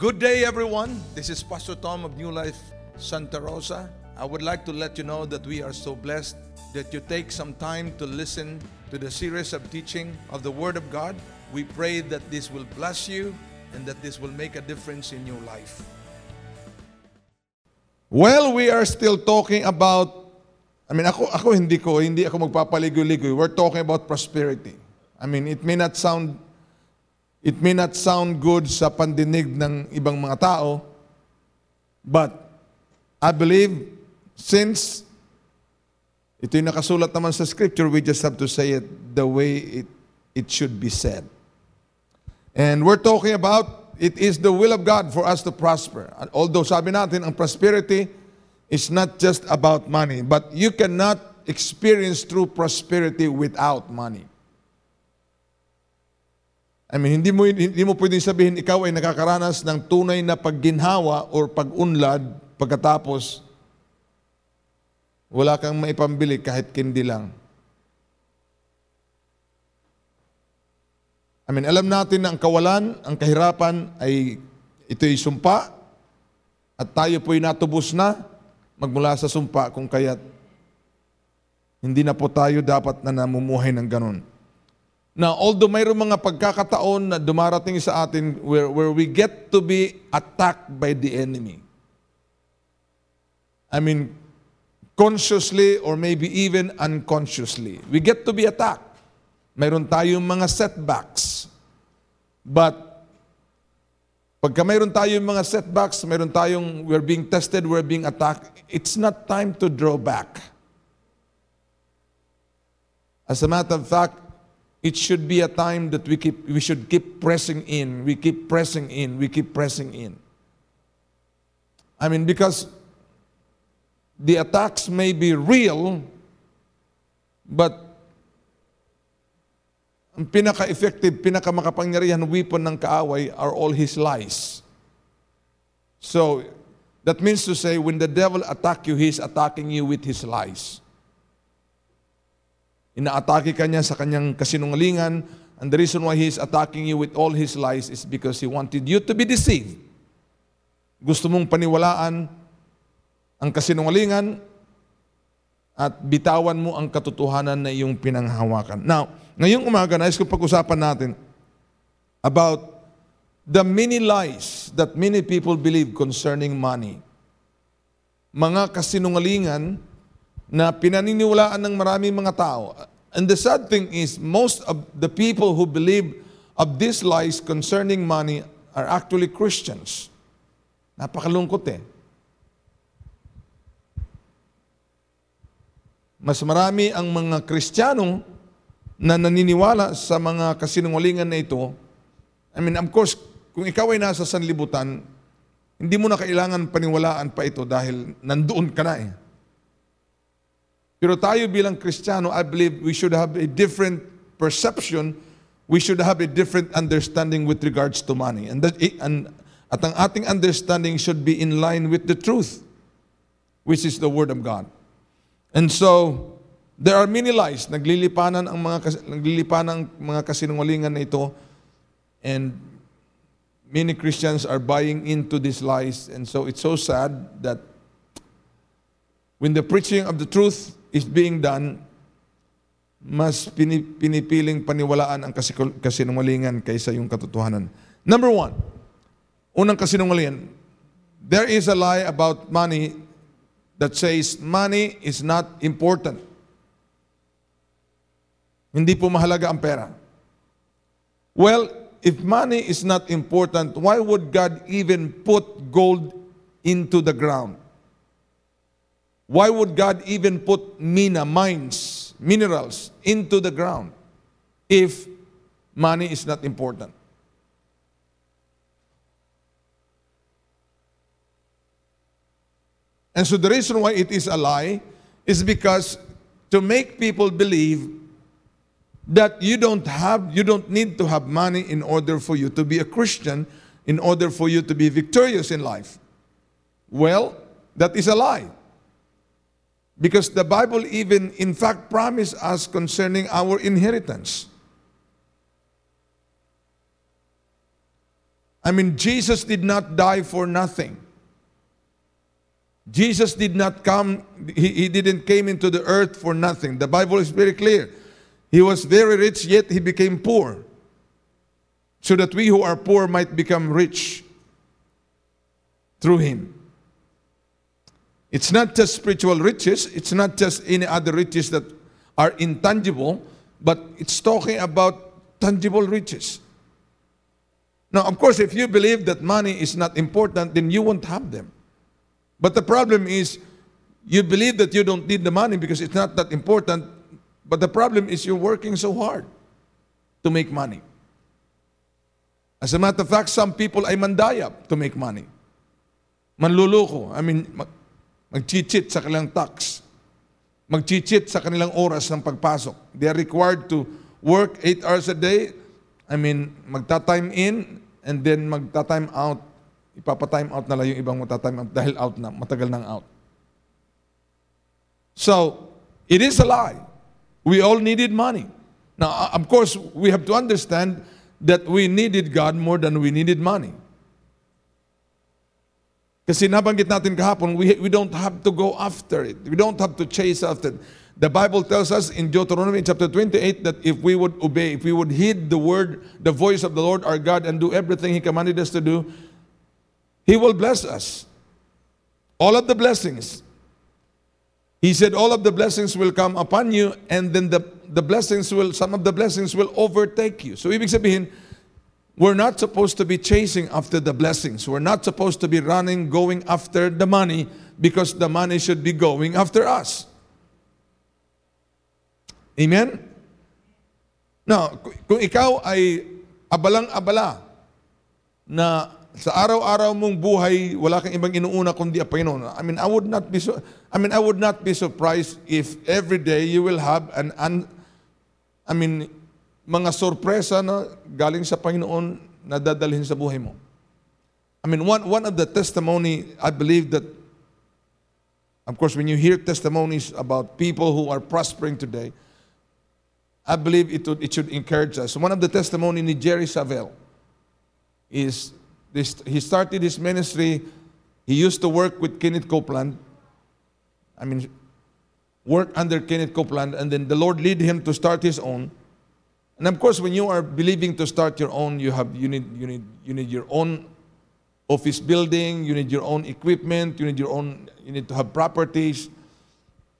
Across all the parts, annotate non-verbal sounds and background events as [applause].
Good day, everyone. This is Pastor Tom of New Life Santa Rosa. I would like to let you know that we are so blessed that you take some time to listen to the series of teaching of the Word of God. We pray that this will bless you and that this will make a difference in your life. Well, we are still talking about I mean, ako, ako hindi ko, hindi ako magpapaligoy-ligoy. We're talking about prosperity. I mean, it may not sound It may not sound good sa pandinig ng ibang mga tao, but I believe since ito yung nakasulat naman sa scripture, we just have to say it the way it, it should be said. And we're talking about it is the will of God for us to prosper. Although sabi natin, ang prosperity is not just about money, but you cannot experience true prosperity without money. I mean, hindi mo, hindi mo pwedeng sabihin ikaw ay nakakaranas ng tunay na pagginhawa or pag-unlad pagkatapos wala kang maipambili kahit kindi lang. I mean, alam natin na ang kawalan, ang kahirapan ay ito'y sumpa at tayo po'y natubos na magmula sa sumpa kung kaya't hindi na po tayo dapat na namumuhay ng ganun. Now, although mayroong mga pagkakataon na dumarating sa atin where, where we get to be attacked by the enemy. I mean, consciously or maybe even unconsciously. We get to be attacked. Mayroon tayong mga setbacks. But, pagka mayroon tayong mga setbacks, mayroon tayong, we're being tested, we're being attacked, it's not time to draw back. As a matter of fact, it should be a time that we keep we should keep pressing in we keep pressing in we keep pressing in i mean because the attacks may be real but ang pinaka-effective, pinaka-makapangyarihan weapon ng kaaway are all his lies. So, that means to say, when the devil attack you, he's attacking you with his lies. Inaatake ka niya sa kanyang kasinungalingan. And the reason why he is attacking you with all his lies is because he wanted you to be deceived. Gusto mong paniwalaan ang kasinungalingan at bitawan mo ang katotohanan na iyong pinanghawakan. Now, ngayong umaga, nais ko pag-usapan natin about the many lies that many people believe concerning money. Mga kasinungalingan na pinaniniwalaan ng maraming mga tao. And the sad thing is, most of the people who believe of these lies concerning money are actually Christians. Napakalungkot eh. Mas marami ang mga Kristiyano na naniniwala sa mga kasinungalingan na ito. I mean, of course, kung ikaw ay nasa sanlibutan, hindi mo na kailangan paniwalaan pa ito dahil nandoon ka na eh. Pero tayo bilang Kristiyano, I believe we should have a different perception, we should have a different understanding with regards to money. And, that, and at ang ating understanding should be in line with the truth, which is the Word of God. And so, there are many lies. Naglilipanan ang mga naglilipanan ang mga kasinungalingan na ito. And many Christians are buying into these lies. And so it's so sad that when the preaching of the truth is being done, mas pinipiling paniwalaan ang kasinungalingan kaysa yung katotohanan. Number one, unang kasinungalingan, there is a lie about money that says money is not important. Hindi po mahalaga ang pera. Well, if money is not important, why would God even put gold into the ground? Why would God even put mina, mines, minerals into the ground if money is not important? And so the reason why it is a lie is because to make people believe that you don't have you don't need to have money in order for you to be a Christian in order for you to be victorious in life. Well, that is a lie. Because the Bible even, in fact, promised us concerning our inheritance. I mean, Jesus did not die for nothing. Jesus did not come, he, he didn't came into the earth for nothing. The Bible is very clear. He was very rich, yet he became poor. So that we who are poor might become rich through him. It's not just spiritual riches, it's not just any other riches that are intangible, but it's talking about tangible riches. Now, of course, if you believe that money is not important, then you won't have them. But the problem is, you believe that you don't need the money because it's not that important, but the problem is you're working so hard to make money. As a matter of fact, some people ay mandayap to make money. Manluloko. I mean, mag, mag-cheat sa kanilang tax. Mag-cheat sa kanilang oras ng pagpasok. They are required to work 8 hours a day. I mean, magta-time in and then magta-time out. Ipapa-time out na yung ibang magta-time out dahil out na, matagal nang out. So, it is a lie. We all needed money. Now, uh, of course, we have to understand that we needed God more than we needed money. Kasi nabanggit natin kahapon, we, we don't have to go after it. We don't have to chase after it. The Bible tells us in Deuteronomy chapter 28 that if we would obey, if we would heed the word, the voice of the Lord our God and do everything He commanded us to do, He will bless us. All of the blessings. He said, All of the blessings will come upon you, and then the, the blessings will, some of the blessings will overtake you. So, ibig sabihin, we're not supposed to be chasing after the blessings. We're not supposed to be running, going after the money, because the money should be going after us. Amen? Now, kung ikaw ay abalang-abala na sa araw-araw mong buhay, wala kang ibang inuuna kundi ang Panginoon. I mean, I would not be so, I mean, I would not be surprised if every day you will have an, an I mean, mga sorpresa na galing sa Panginoon na dadalhin sa buhay mo. I mean, one, one of the testimony, I believe that, of course, when you hear testimonies about people who are prospering today, I believe it, would, it should encourage us. One of the testimony ni Jerry Savelle is this, he started his ministry. He used to work with Kenneth Copeland. I mean, work under Kenneth Copeland, and then the Lord lead him to start his own. And of course, when you are believing to start your own, you have you need you need you need your own office building, you need your own equipment, you need your own you need to have properties.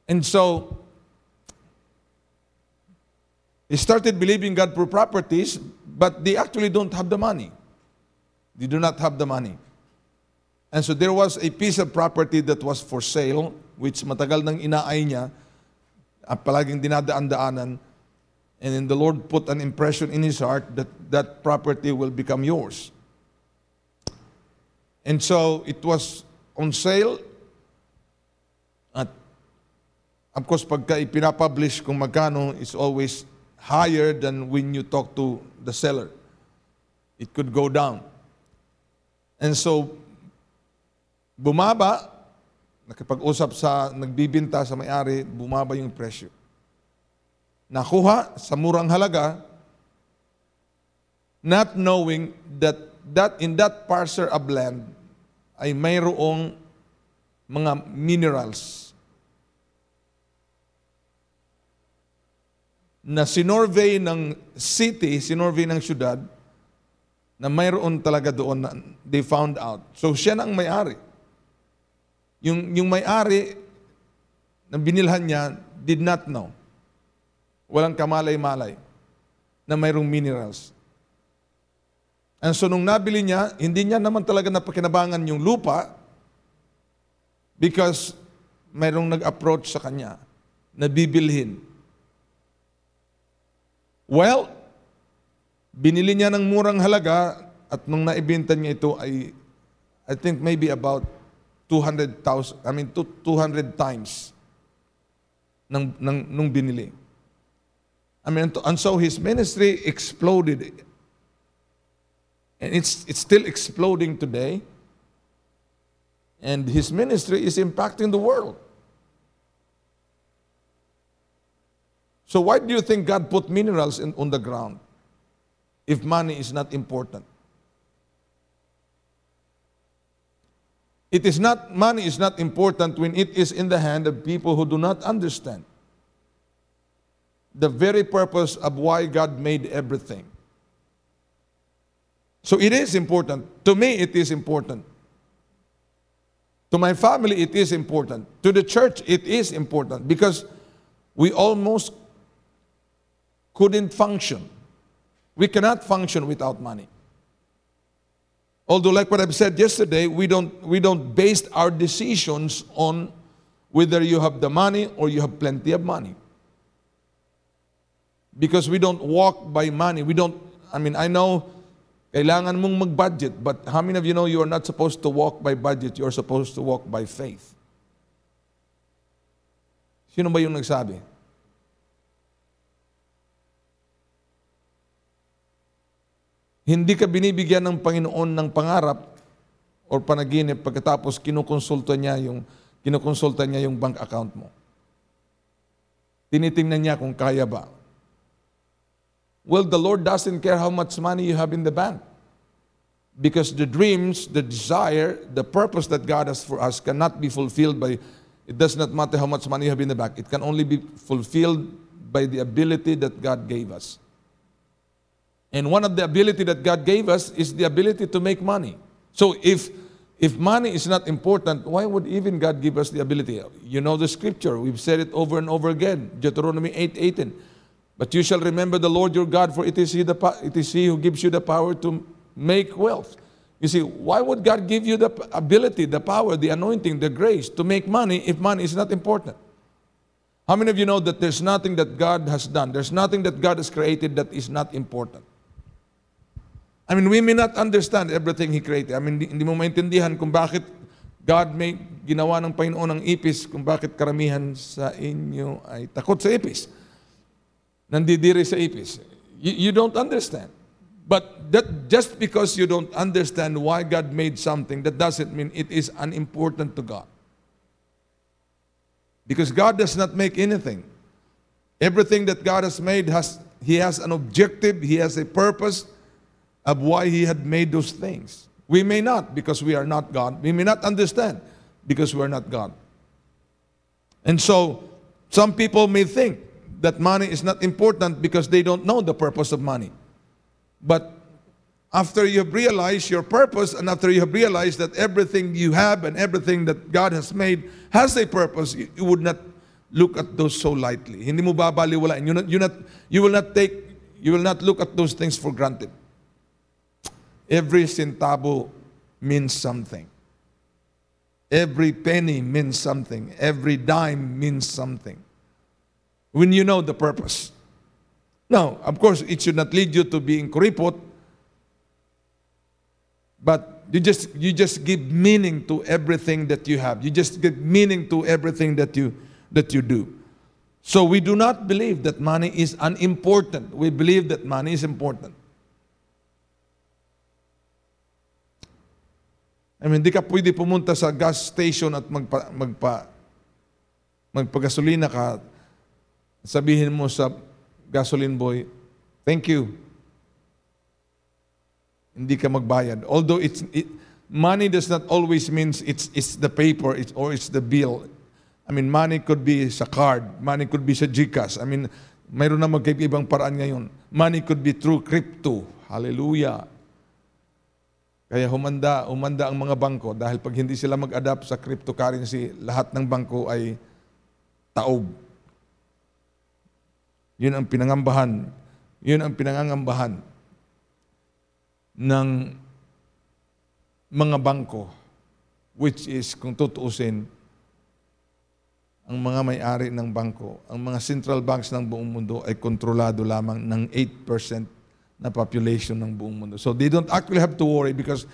And so they started believing God for properties, but they actually don't have the money. They do not have the money. And so there was a piece of property that was for sale, which matagal nang inaay niya, at palaging dinadaan-daanan, and then the Lord put an impression in his heart that that property will become yours. And so it was on sale. At of course, pagka ipinapublish kung magkano is always higher than when you talk to the seller. It could go down. And so, bumaba, nakipag-usap sa, nagbibinta sa may-ari, bumaba yung presyo. Nakuha sa murang halaga, not knowing that, that in that parcel of land ay mayroong mga minerals na sinorvey ng city, sinorvey ng syudad, na mayroon talaga doon na they found out. So siya na ang may-ari. Yung, yung may-ari na binilhan niya did not know. Walang kamalay-malay na mayroong minerals. And so nung nabili niya, hindi niya naman talaga napakinabangan yung lupa because mayroong nag-approach sa kanya na bibilhin. Well, Binili niya ng murang halaga at nung naibenta niya ito ay I think maybe about 200,000, I mean 200 times ng, ng, nung binili. I mean, and so his ministry exploded. And it's, it's still exploding today. And his ministry is impacting the world. So why do you think God put minerals in, on the ground? if money is not important. It is not, money is not important when it is in the hand of people who do not understand the very purpose of why God made everything. So it is important. To me, it is important. To my family, it is important. To the church, it is important because we almost couldn't function. We cannot function without money. Although, like what I've said yesterday, we don't, we don't base our decisions on whether you have the money or you have plenty of money. Because we don't walk by money. We don't, I mean, I know kailangan mong mag-budget, but how many of you know you are not supposed to walk by budget, you are supposed to walk by faith? Sino ba yung nagsabi? Hindi ka binibigyan ng Panginoon ng pangarap or panaginip pagkatapos kinukonsulta niya yung kinukonsulta niya yung bank account mo. Tinitingnan niya kung kaya ba. Well, the Lord doesn't care how much money you have in the bank. Because the dreams, the desire, the purpose that God has for us cannot be fulfilled by, it does not matter how much money you have in the bank. It can only be fulfilled by the ability that God gave us. And one of the ability that God gave us is the ability to make money. So if if money is not important, why would even God give us the ability? You know the scripture. We've said it over and over again. Deuteronomy 8, 18. But you shall remember the Lord your God, for it is He, the, it is he who gives you the power to make wealth. You see, why would God give you the ability, the power, the anointing, the grace to make money if money is not important? How many of you know that there's nothing that God has done, there's nothing that God has created that is not important? I mean, we may not understand everything He created. I mean, hindi, mo maintindihan kung bakit God may ginawa ng Panginoon ng ipis, kung bakit karamihan sa inyo ay takot sa ipis. Nandidiri sa ipis. You, you don't understand. But that just because you don't understand why God made something, that doesn't mean it is unimportant to God. Because God does not make anything. Everything that God has made has He has an objective, He has a purpose, of why He had made those things. We may not because we are not God. We may not understand because we are not God. And so, some people may think that money is not important because they don't know the purpose of money. But after you have realized your purpose and after you have realized that everything you have and everything that God has made has a purpose, you, you would not look at those so lightly. Hindi mo. You, not, you, not, you will not take, you will not look at those things for granted. Every centavo means something. Every penny means something. Every dime means something. When you know the purpose. Now, of course, it should not lead you to being kuripot, but you just you just give meaning to everything that you have. You just give meaning to everything that you that you do. So we do not believe that money is unimportant. We believe that money is important. I mean, hindi ka pwede pumunta sa gas station at magpa, magpa, magpagasolina ka. Sabihin mo sa gasoline boy, thank you. Hindi ka magbayad. Although it's, it, money does not always means it's, it's the paper it's, or it's the bill. I mean, money could be sa card. Money could be sa GCash. I mean, mayroon na magkaibang paraan ngayon. Money could be through crypto. Hallelujah. Kaya humanda, umanda ang mga bangko dahil pag hindi sila mag-adapt sa cryptocurrency, lahat ng bangko ay taob. Yun ang pinangambahan. Yun ang pinangangambahan ng mga bangko which is kung tutuusin ang mga may-ari ng bangko, ang mga central banks ng buong mundo ay kontrolado lamang ng 8% na population ng buong mundo. So they don't actually have to worry because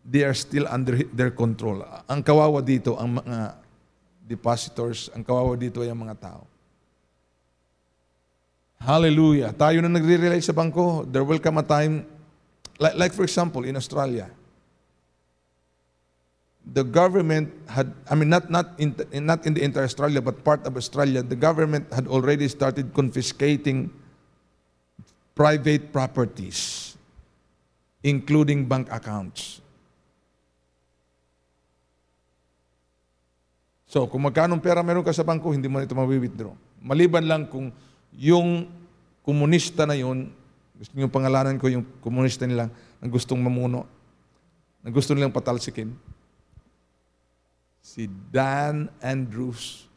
they are still under their control. Ang kawawa dito, ang mga depositors, ang kawawa dito ay ang mga tao. Hallelujah. Tayo na nagre-rely sa bangko, there will come a time, like, like for example, in Australia, the government had, I mean, not, not, in, not in the entire Australia, but part of Australia, the government had already started confiscating private properties, including bank accounts. So, kung magkano pera meron ka sa bangko, hindi mo ito mawi-withdraw. Maliban lang kung yung komunista na yun, gusto yung pangalanan ko yung komunista nila, ang gustong mamuno, na gusto nilang patalsikin, si Dan Andrews.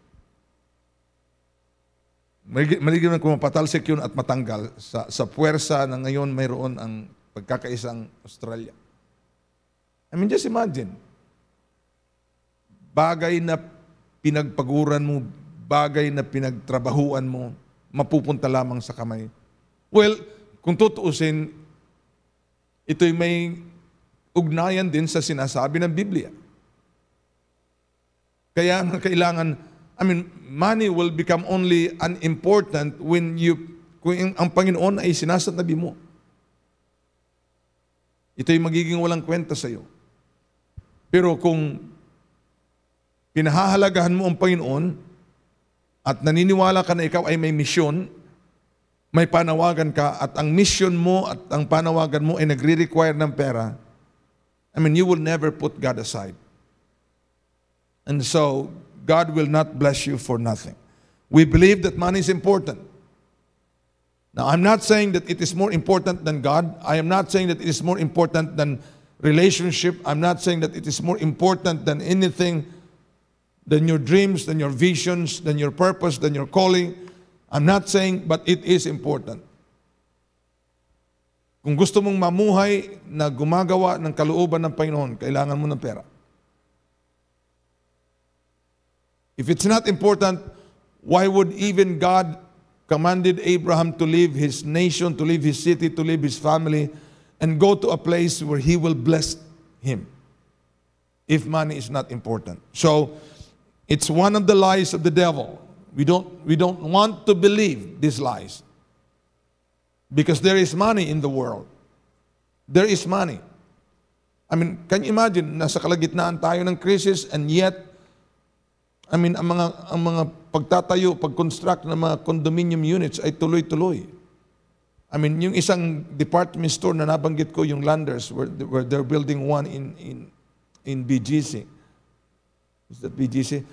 Maligid man kung mapatalsik yun at matanggal sa, sa puwersa na ngayon mayroon ang pagkakaisang Australia. I mean, just imagine. Bagay na pinagpaguran mo, bagay na pinagtrabahuan mo, mapupunta lamang sa kamay. Well, kung tutuusin, ito'y may ugnayan din sa sinasabi ng Biblia. Kaya nga kailangan, I mean, money will become only unimportant when you, kung ang Panginoon ay sinasatabi mo. Ito'y magiging walang kwenta sa iyo. Pero kung pinahahalagahan mo ang Panginoon at naniniwala ka na ikaw ay may misyon, may panawagan ka at ang mission mo at ang panawagan mo ay nagre-require ng pera, I mean, you will never put God aside. And so, God will not bless you for nothing. We believe that money is important. Now, I'm not saying that it is more important than God. I am not saying that it is more important than relationship. I'm not saying that it is more important than anything, than your dreams, than your visions, than your purpose, than your calling. I'm not saying, but it is important. Kung gusto mong mamuhay na gumagawa ng kalooban ng Panginoon, kailangan mo ng pera. If it's not important, why would even God commanded Abraham to leave his nation, to leave his city, to leave his family, and go to a place where he will bless him? If money is not important. So it's one of the lies of the devil. We don't, we don't want to believe these lies. Because there is money in the world. There is money. I mean, can you imagine, nasa kalagitnaan tayo ng crisis and yet I mean, ang mga, ang mga pagtatayo, pag-construct ng mga condominium units ay tuloy-tuloy. I mean, yung isang department store na nabanggit ko, yung Landers, where, where they're building one in, in, in BGC. Is that BGC?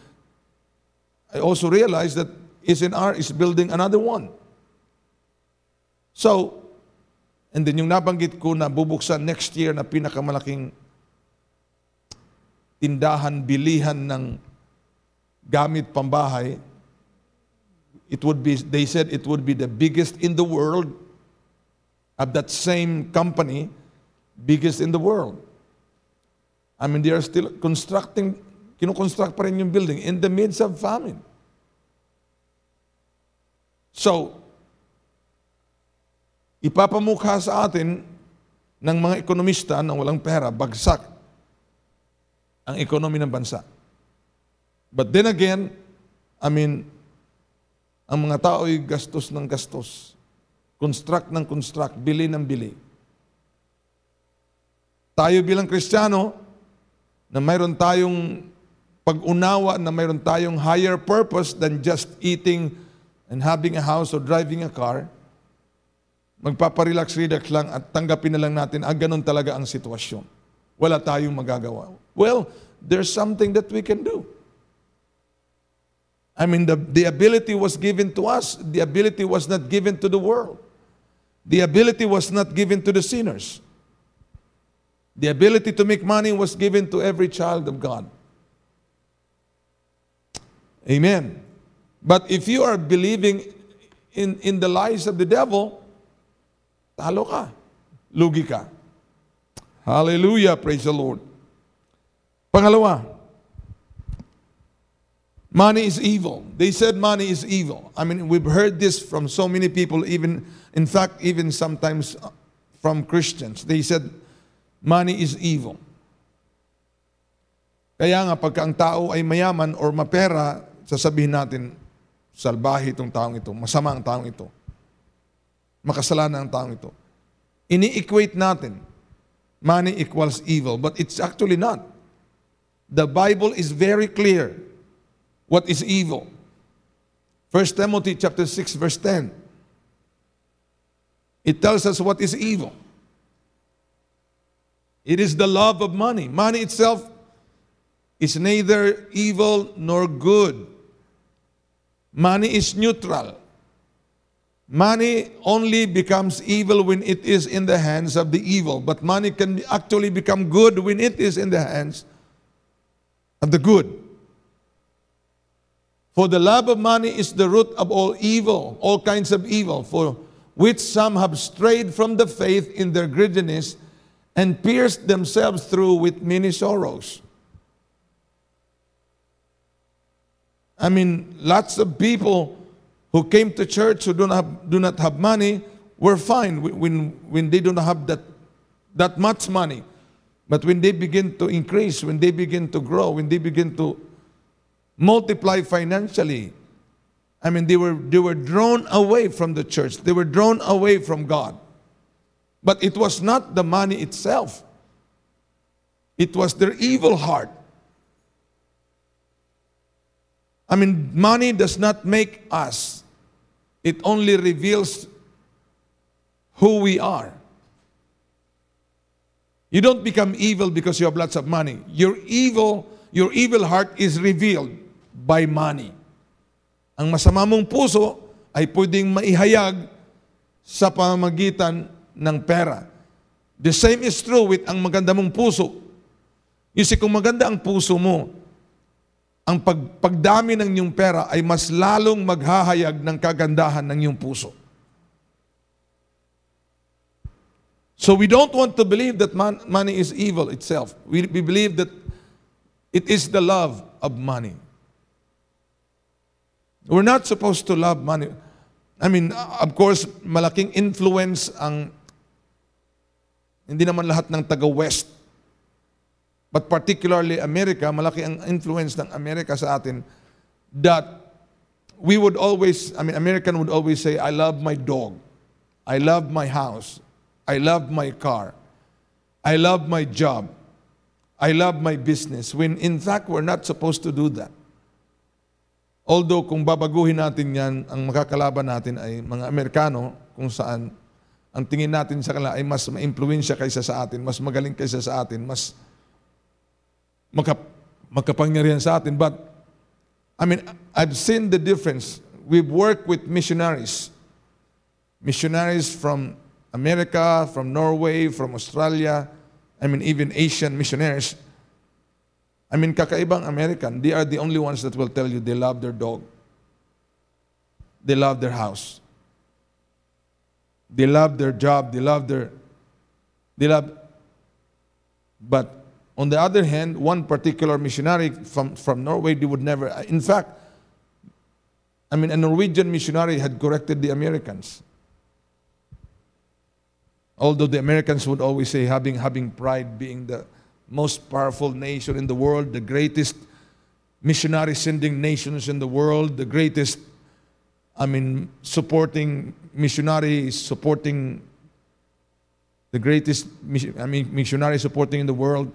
I also realized that S&R is building another one. So, and then yung nabanggit ko na bubuksan next year na pinakamalaking tindahan, bilihan ng gamit pambahay, it would be, they said it would be the biggest in the world of that same company, biggest in the world. I mean, they are still constructing, kinoconstruct pa rin yung building in the midst of famine. So, ipapamukha sa atin ng mga ekonomista na walang pera, bagsak ang ekonomi ng bansa. But then again, I mean, ang mga tao ay gastos ng gastos. Construct ng construct, bili ng bili. Tayo bilang Kristiyano, na mayroon tayong pag-unawa na mayroon tayong higher purpose than just eating and having a house or driving a car, magpaparelax-relax lang at tanggapin na lang natin, ah, ganun talaga ang sitwasyon. Wala tayong magagawa. Well, there's something that we can do. I mean, the, the ability was given to us, the ability was not given to the world. The ability was not given to the sinners. The ability to make money was given to every child of God. Amen. But if you are believing in, in the lies of the devil, talo ka. Lugi ka. Hallelujah. Praise the Lord. Pangalawa, Money is evil. They said money is evil. I mean, we've heard this from so many people, even, in fact, even sometimes from Christians. They said money is evil. Kaya nga, pagka ang tao ay mayaman or mapera, sasabihin natin, salbahe itong taong ito, masama ang taong ito, makasalanan ang taong ito. Ini-equate natin, money equals evil, but it's actually not. The Bible is very clear what is evil. 1 Timothy chapter 6 verse 10. It tells us what is evil. It is the love of money. Money itself is neither evil nor good. Money is neutral. Money only becomes evil when it is in the hands of the evil, but money can actually become good when it is in the hands of the good. For the love of money is the root of all evil, all kinds of evil, for which some have strayed from the faith in their greediness and pierced themselves through with many sorrows. I mean, lots of people who came to church who do not have, do not have money were fine when, when they don't have that, that much money. But when they begin to increase, when they begin to grow, when they begin to multiply financially, I mean, they were, they were drawn away from the church. They were drawn away from God. But it was not the money itself. It was their evil heart. I mean, money does not make us. It only reveals who we are. You don't become evil because you have lots of money. Your evil, your evil heart is revealed by money. Ang masama mong puso ay pwedeng maihayag sa pamamagitan ng pera. The same is true with ang maganda mong puso. You see, kung maganda ang puso mo, ang pag, pagdami ng iyong pera ay mas lalong maghahayag ng kagandahan ng iyong puso. So we don't want to believe that man, money is evil itself. We, we believe that it is the love of money. We're not supposed to love money. I mean, of course, malaking influence ang hindi naman lahat ng taga-West. But particularly America, malaki ang influence ng Amerika sa atin that we would always, I mean, American would always say, I love my dog. I love my house. I love my car. I love my job. I love my business. When in fact, we're not supposed to do that. Although kung babaguhin natin yan, ang makakalaban natin ay mga Amerikano kung saan ang tingin natin sa kanila ay mas ma-impluensya kaysa sa atin, mas magaling kaysa sa atin, mas magkap magkapangyarihan sa atin. But, I mean, I've seen the difference. We've worked with missionaries. Missionaries from America, from Norway, from Australia, I mean, even Asian missionaries. I mean, kakaibang American, they are the only ones that will tell you they love their dog. They love their house. They love their job. They love their, they love, but on the other hand, one particular missionary from, from Norway, they would never, in fact, I mean, a Norwegian missionary had corrected the Americans. Although the Americans would always say having, having pride being the, most powerful nation in the world, the greatest missionary sending nations in the world, the greatest, I mean, supporting missionaries, supporting the greatest, I mean, missionary supporting in the world.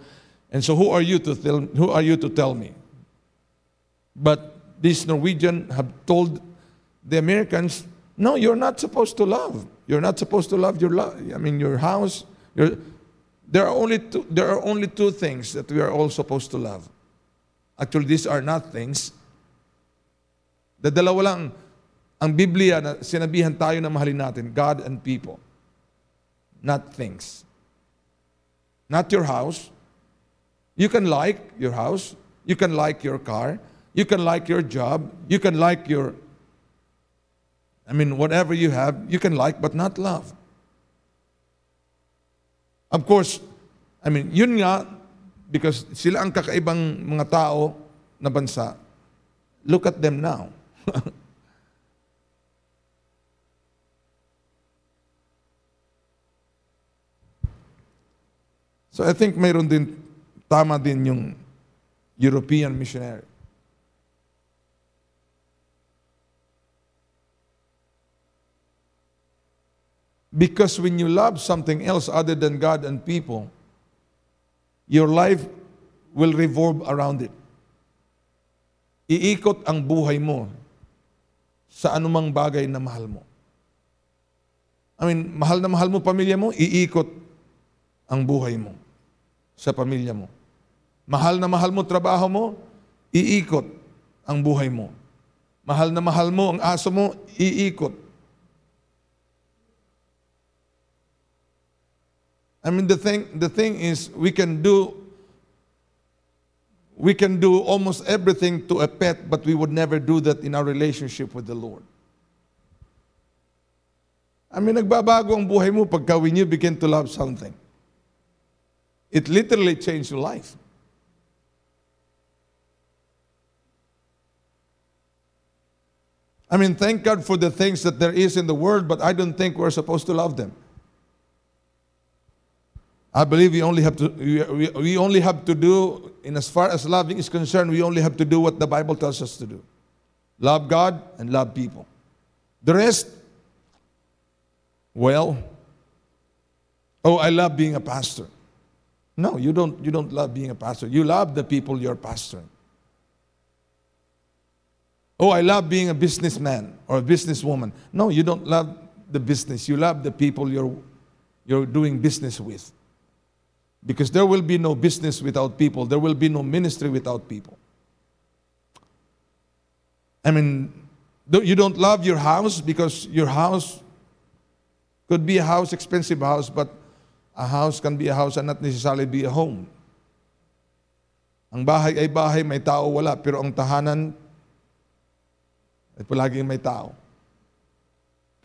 And so, who are you to tell? Who are you to tell me? But these Norwegian have told the Americans, no, you're not supposed to love. You're not supposed to love your love. I mean, your house. Your, there are only two, there are only two things that we are all supposed to love. Actually, these are not things. The dalawa lang ang Biblia na sinabihan tayo na mahalin natin, God and people. Not things. Not your house. You can like your house. You can like your car. You can like your job. You can like your, I mean, whatever you have, you can like but not love. Of course, I mean, yun nga, because sila ang kakaibang mga tao na bansa. Look at them now. [laughs] so I think mayroon din, tama din yung European missionary. Because when you love something else other than God and people, your life will revolve around it. Iikot ang buhay mo sa anumang bagay na mahal mo. I mean, mahal na mahal mo pamilya mo, iikot ang buhay mo sa pamilya mo. Mahal na mahal mo trabaho mo, iikot ang buhay mo. Mahal na mahal mo ang aso mo, iikot. I mean the thing the thing is we can do we can do almost everything to a pet but we would never do that in our relationship with the Lord. I mean nagbabago ang buhay mo pagka when you begin to love something. It literally changed your life. I mean, thank God for the things that there is in the world, but I don't think we're supposed to love them. I believe we only have to we, we, only have to do, in as far as loving is concerned, we only have to do what the Bible tells us to do. Love God and love people. The rest, well, oh, I love being a pastor. No, you don't you don't love being a pastor. You love the people you're pastoring. Oh, I love being a businessman or a businesswoman. No, you don't love the business. You love the people you're, you're doing business with. Because there will be no business without people, there will be no ministry without people. I mean, you don't love your house because your house could be a house, expensive house, but a house can be a house and not necessarily be a home. Ang bahay ay bahay, may tao wala, pero ang tahanan At palaging may tao.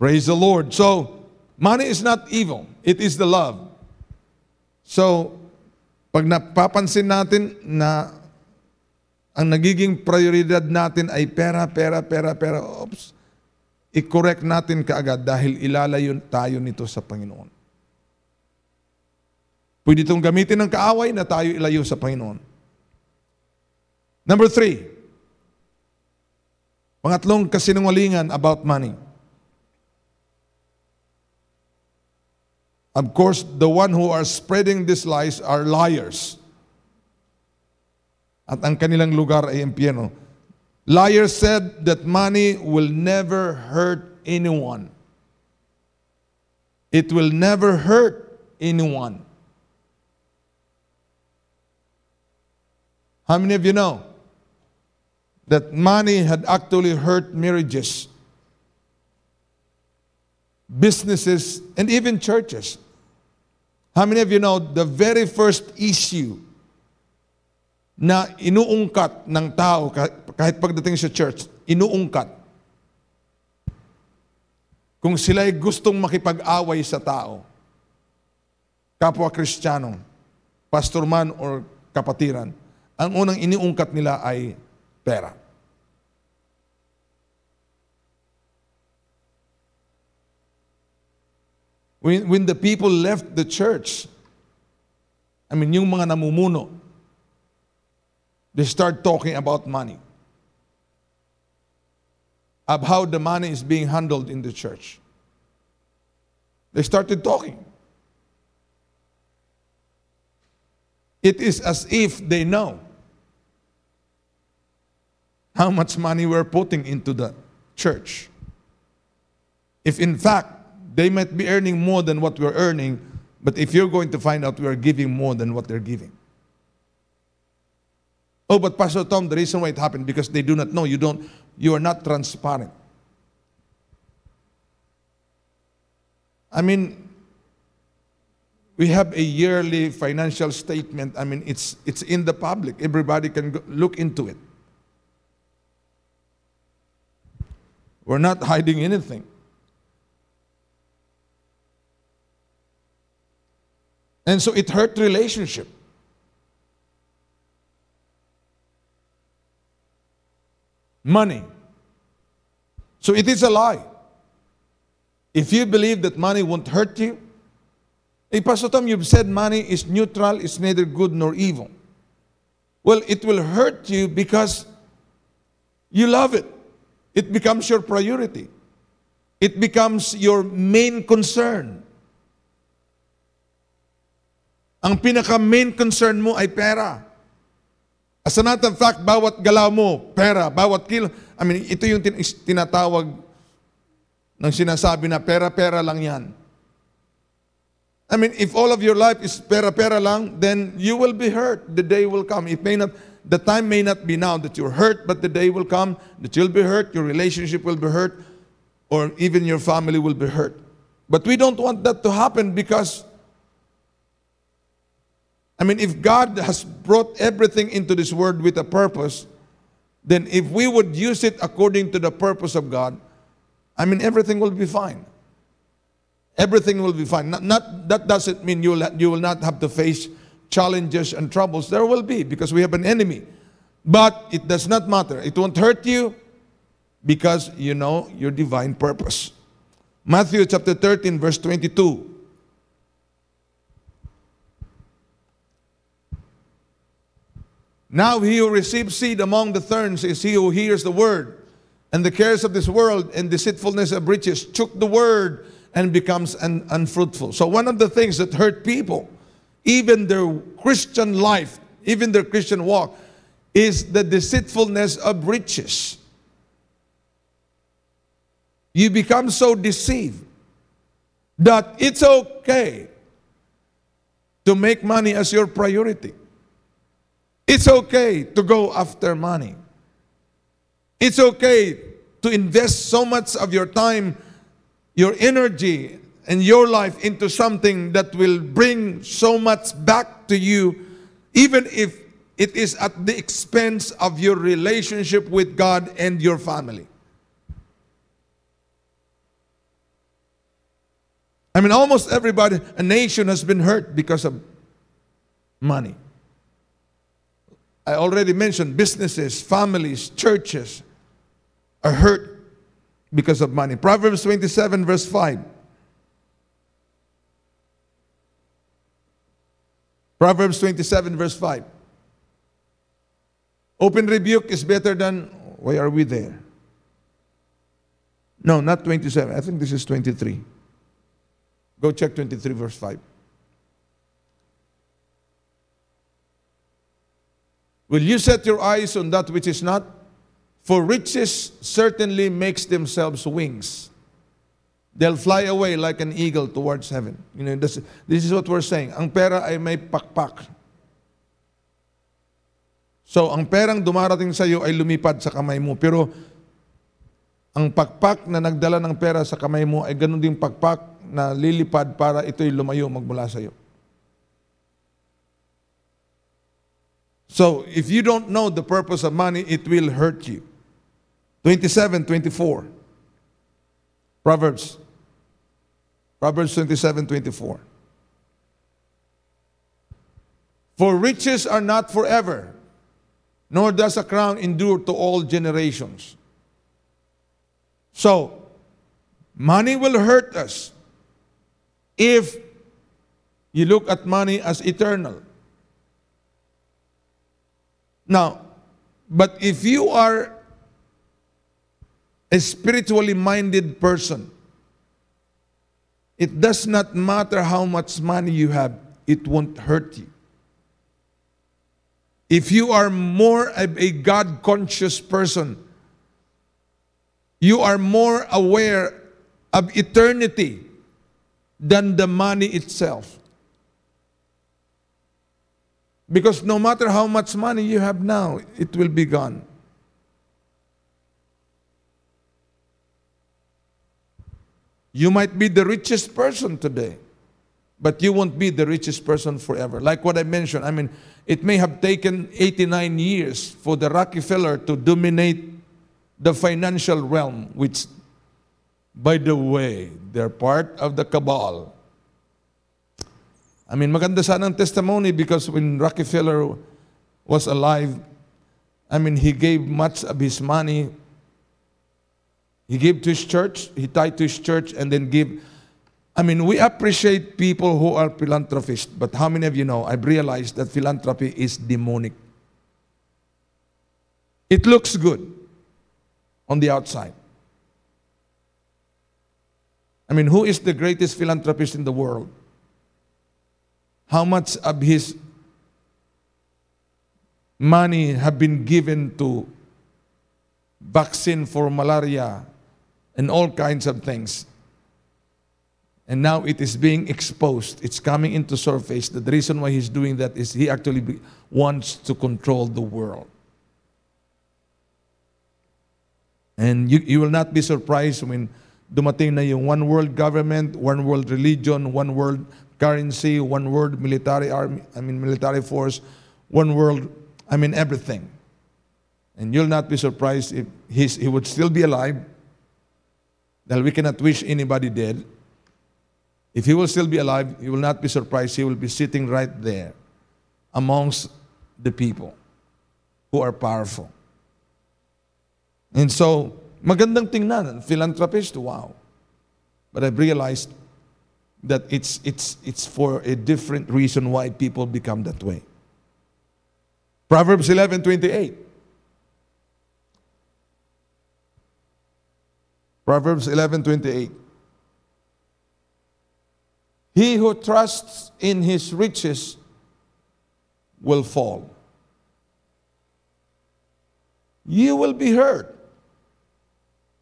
Praise the Lord. So, money is not evil. It is the love. So, pag napapansin natin na ang nagiging prioridad natin ay pera, pera, pera, pera, oops, i-correct natin kaagad dahil ilalayo tayo nito sa Panginoon. Pwede itong gamitin ng kaaway na tayo ilayo sa Panginoon. Number three, Pangatlong kasinungalingan about money. Of course, the one who are spreading these lies are liars. At ang kanilang lugar ay impyerno. Liars said that money will never hurt anyone. It will never hurt anyone. How many of you know that money had actually hurt marriages, businesses, and even churches. How many of you know the very first issue na inuungkat ng tao kahit pagdating sa church, inuungkat. Kung sila ay gustong makipag-away sa tao, kapwa Kristiyano, pastor man or kapatiran, ang unang iniungkat nila ay pera. When, when the people left the church, I mean, yung mga namumuno, they start talking about money. Of how the money is being handled in the church. They started talking. It is as if they know how much money we're putting into the church. If in fact they might be earning more than what we're earning, but if you're going to find out we are giving more than what they're giving. Oh, but Pastor Tom, the reason why it happened because they do not know. You don't. You are not transparent. I mean, we have a yearly financial statement. I mean, it's it's in the public. Everybody can go, look into it. We're not hiding anything. And so it hurt relationship. Money. So it is a lie. If you believe that money won't hurt you, hey, Pastor Tom, you've said money is neutral, it's neither good nor evil. Well, it will hurt you because you love it. It becomes your priority. It becomes your main concern. Ang pinaka main concern mo ay pera. As a matter of fact, bawat galaw mo, pera, bawat kilo. I mean, ito yung tinatawag ng sinasabi na pera-pera lang yan. I mean, if all of your life is pera-pera lang, then you will be hurt. The day will come. It may not, the time may not be now that you're hurt, but the day will come that you'll be hurt, your relationship will be hurt, or even your family will be hurt. But we don't want that to happen because, I mean, if God has brought everything into this world with a purpose, then if we would use it according to the purpose of God, I mean, everything will be fine. Everything will be fine. Not, not, that doesn't mean you will, you will not have to face challenges and troubles. There will be because we have an enemy. But it does not matter. It won't hurt you because you know your divine purpose. Matthew chapter 13, verse 22. Now he who receives seed among the thorns is he who hears the word, and the cares of this world and deceitfulness of riches choke the word and becomes un- unfruitful. So one of the things that hurt people, even their Christian life, even their Christian walk, is the deceitfulness of riches. You become so deceived that it's okay to make money as your priority. It's okay to go after money. It's okay to invest so much of your time, your energy, and your life into something that will bring so much back to you, even if it is at the expense of your relationship with God and your family. I mean, almost everybody, a nation has been hurt because of money. I already mentioned businesses, families, churches are hurt because of money. Proverbs 27, verse 5. Proverbs 27, verse 5. Open rebuke is better than, why are we there? No, not 27. I think this is 23. Go check 23, verse 5. Will you set your eyes on that which is not? For riches certainly makes themselves wings. They'll fly away like an eagle towards heaven. You know, this, this is what we're saying. Ang pera ay may pakpak. So, ang perang dumarating sa iyo ay lumipad sa kamay mo. Pero, ang pakpak na nagdala ng pera sa kamay mo ay ganun ding pakpak na lilipad para ito'y lumayo magmula sa iyo. So if you don't know the purpose of money, it will hurt you. 27, 24. Proverbs. Proverbs 27, 24. For riches are not forever, nor does a crown endure to all generations. So, money will hurt us if you look at money as eternal. Now, but if you are a spiritually minded person, it does not matter how much money you have, it won't hurt you. If you are more of a God conscious person, you are more aware of eternity than the money itself. Because no matter how much money you have now, it will be gone. You might be the richest person today, but you won't be the richest person forever. Like what I mentioned, I mean, it may have taken 89 years for the Rockefeller to dominate the financial realm, which, by the way, they're part of the cabal. I mean, maganda sana ang testimony because when Rockefeller was alive, I mean, he gave much of his money. He gave to his church, he tied to his church, and then give. I mean, we appreciate people who are philanthropists, but how many of you know? I've realized that philanthropy is demonic. It looks good on the outside. I mean, who is the greatest philanthropist in the world? how much of his money have been given to vaccine for malaria and all kinds of things. And now it is being exposed. It's coming into surface. The reason why he's doing that is he actually be, wants to control the world. And you, you will not be surprised when dumating na yung one world government, one world religion, one world currency, one world military army, I mean military force, one world, I mean everything. And you'll not be surprised if he's, he would still be alive. That we cannot wish anybody dead. If he will still be alive, you will not be surprised. He will be sitting right there amongst the people who are powerful. And so, magandang tingnan, philanthropist, wow. But I've realized that it's, it's, it's for a different reason why people become that way. Proverbs 11 28. Proverbs 11 28. He who trusts in his riches will fall. You will be hurt.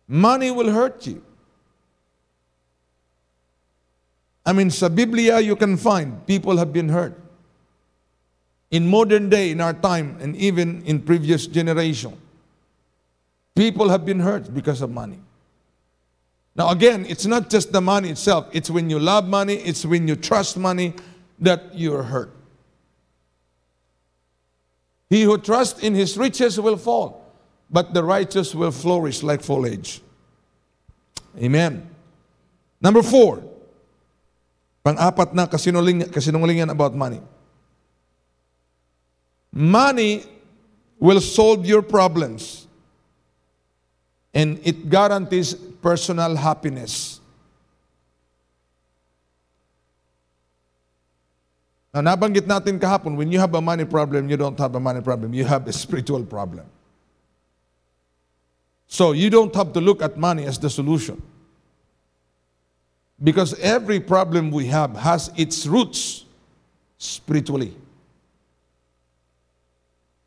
Money will hurt you. I mean, sa Biblia, you can find people have been hurt. In modern day, in our time, and even in previous generation, people have been hurt because of money. Now, again, it's not just the money itself. It's when you love money, it's when you trust money that you're hurt. He who trusts in his riches will fall but the righteous will flourish like foliage. Amen. Number four, pang-apat na kasinungalingan, about money. Money will solve your problems and it guarantees personal happiness. Now, nabanggit natin kahapon, when you have a money problem, you don't have a money problem, you have a spiritual problem. So you don't have to look at money as the solution. Because every problem we have has its roots spiritually.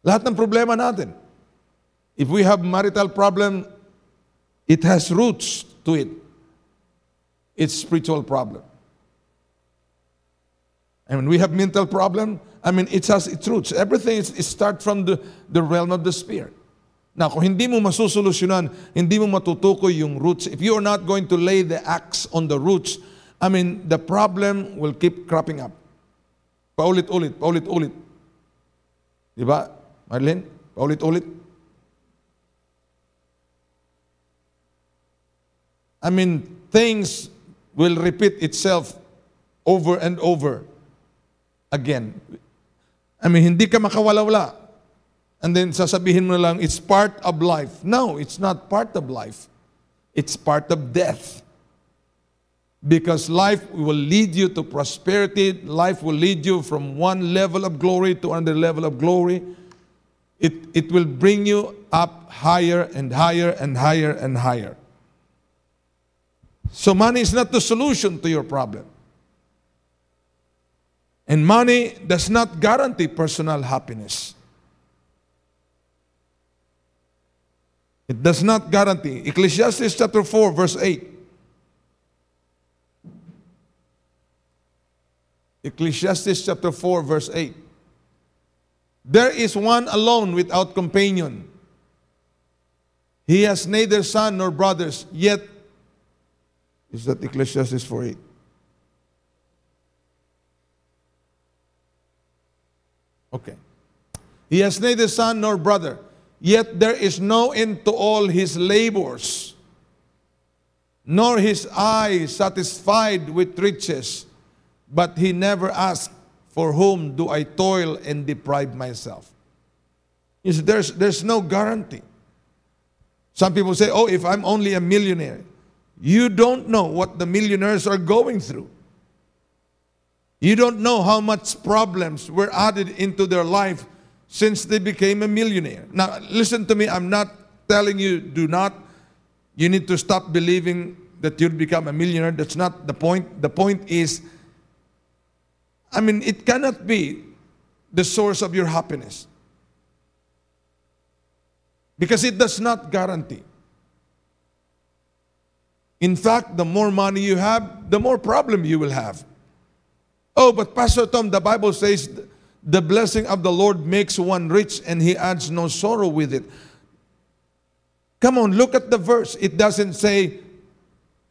Lahat ng problema natin. If we have marital problem, it has roots to it. It's spiritual problem. And when we have mental problem, I mean, it has its roots. Everything is, it start from the, the realm of the spirit. Now, kung hindi mo masusolusyonan, hindi mo matutukoy yung roots, if you are not going to lay the axe on the roots, I mean, the problem will keep cropping up. Paulit-ulit, paulit-ulit. Di Marlene? Paulit-ulit. I mean, things will repeat itself over and over again. I mean, hindi ka makawala-wala and then sasabihin mo lang, it's part of life. No, it's not part of life. It's part of death. Because life will lead you to prosperity. Life will lead you from one level of glory to another level of glory. It, it will bring you up higher and higher and higher and higher. So money is not the solution to your problem. And money does not guarantee personal happiness. It does not guarantee. Ecclesiastes chapter 4, verse 8. Ecclesiastes chapter 4, verse 8. There is one alone without companion. He has neither son nor brothers, yet is that Ecclesiastes 4 8. Okay. He has neither son nor brother, Yet there is no end to all his labors, nor his eye satisfied with riches. But he never asked, For whom do I toil and deprive myself? Yes, there's, there's no guarantee. Some people say, Oh, if I'm only a millionaire, you don't know what the millionaires are going through. You don't know how much problems were added into their life since they became a millionaire. Now, listen to me, I'm not telling you, do not, you need to stop believing that you'll become a millionaire. That's not the point. The point is, I mean, it cannot be the source of your happiness. Because it does not guarantee. In fact, the more money you have, the more problem you will have. Oh, but Pastor Tom, the Bible says the blessing of the Lord makes one rich and he adds no sorrow with it. Come on, look at the verse. It doesn't say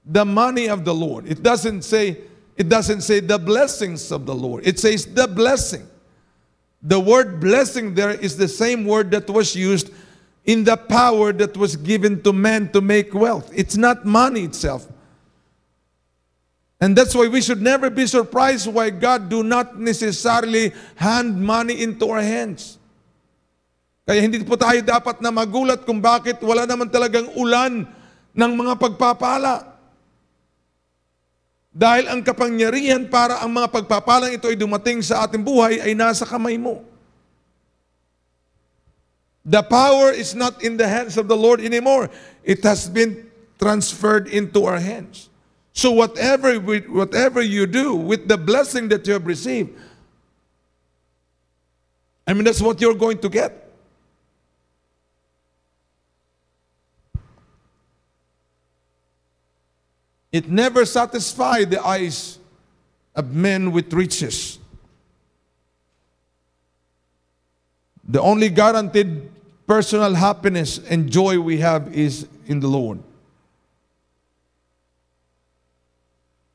the money of the Lord. It doesn't say it doesn't say the blessings of the Lord. It says the blessing. The word blessing there is the same word that was used in the power that was given to man to make wealth. It's not money itself. And that's why we should never be surprised why God do not necessarily hand money into our hands. Kaya hindi po tayo dapat na magulat kung bakit wala naman talagang ulan ng mga pagpapala. Dahil ang kapangyarihan para ang mga pagpapalang ito ay dumating sa ating buhay ay nasa kamay mo. The power is not in the hands of the Lord anymore. It has been transferred into our hands. So whatever whatever you do with the blessing that you have received, I mean that's what you're going to get. It never satisfied the eyes of men with riches. The only guaranteed personal happiness and joy we have is in the Lord.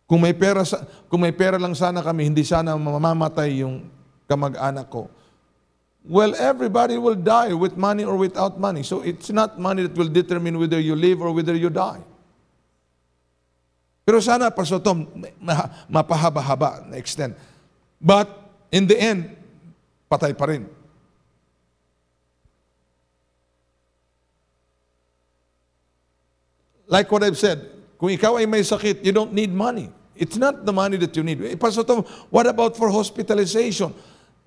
Kung may pera, kung may pera lang sana kami, hindi sana mamamatay yung kamag-anak ko. Well, everybody will die with money or without money. So it's not money that will determine whether you live or whether you die. Pero sana, Pastor Tom, mapahaba-haba na extent. But in the end, patay pa rin. Like what I've said, kung ikaw ay may sakit, you don't need money. It's not the money that you need. Eh, Pastor Tom, what about for hospitalization?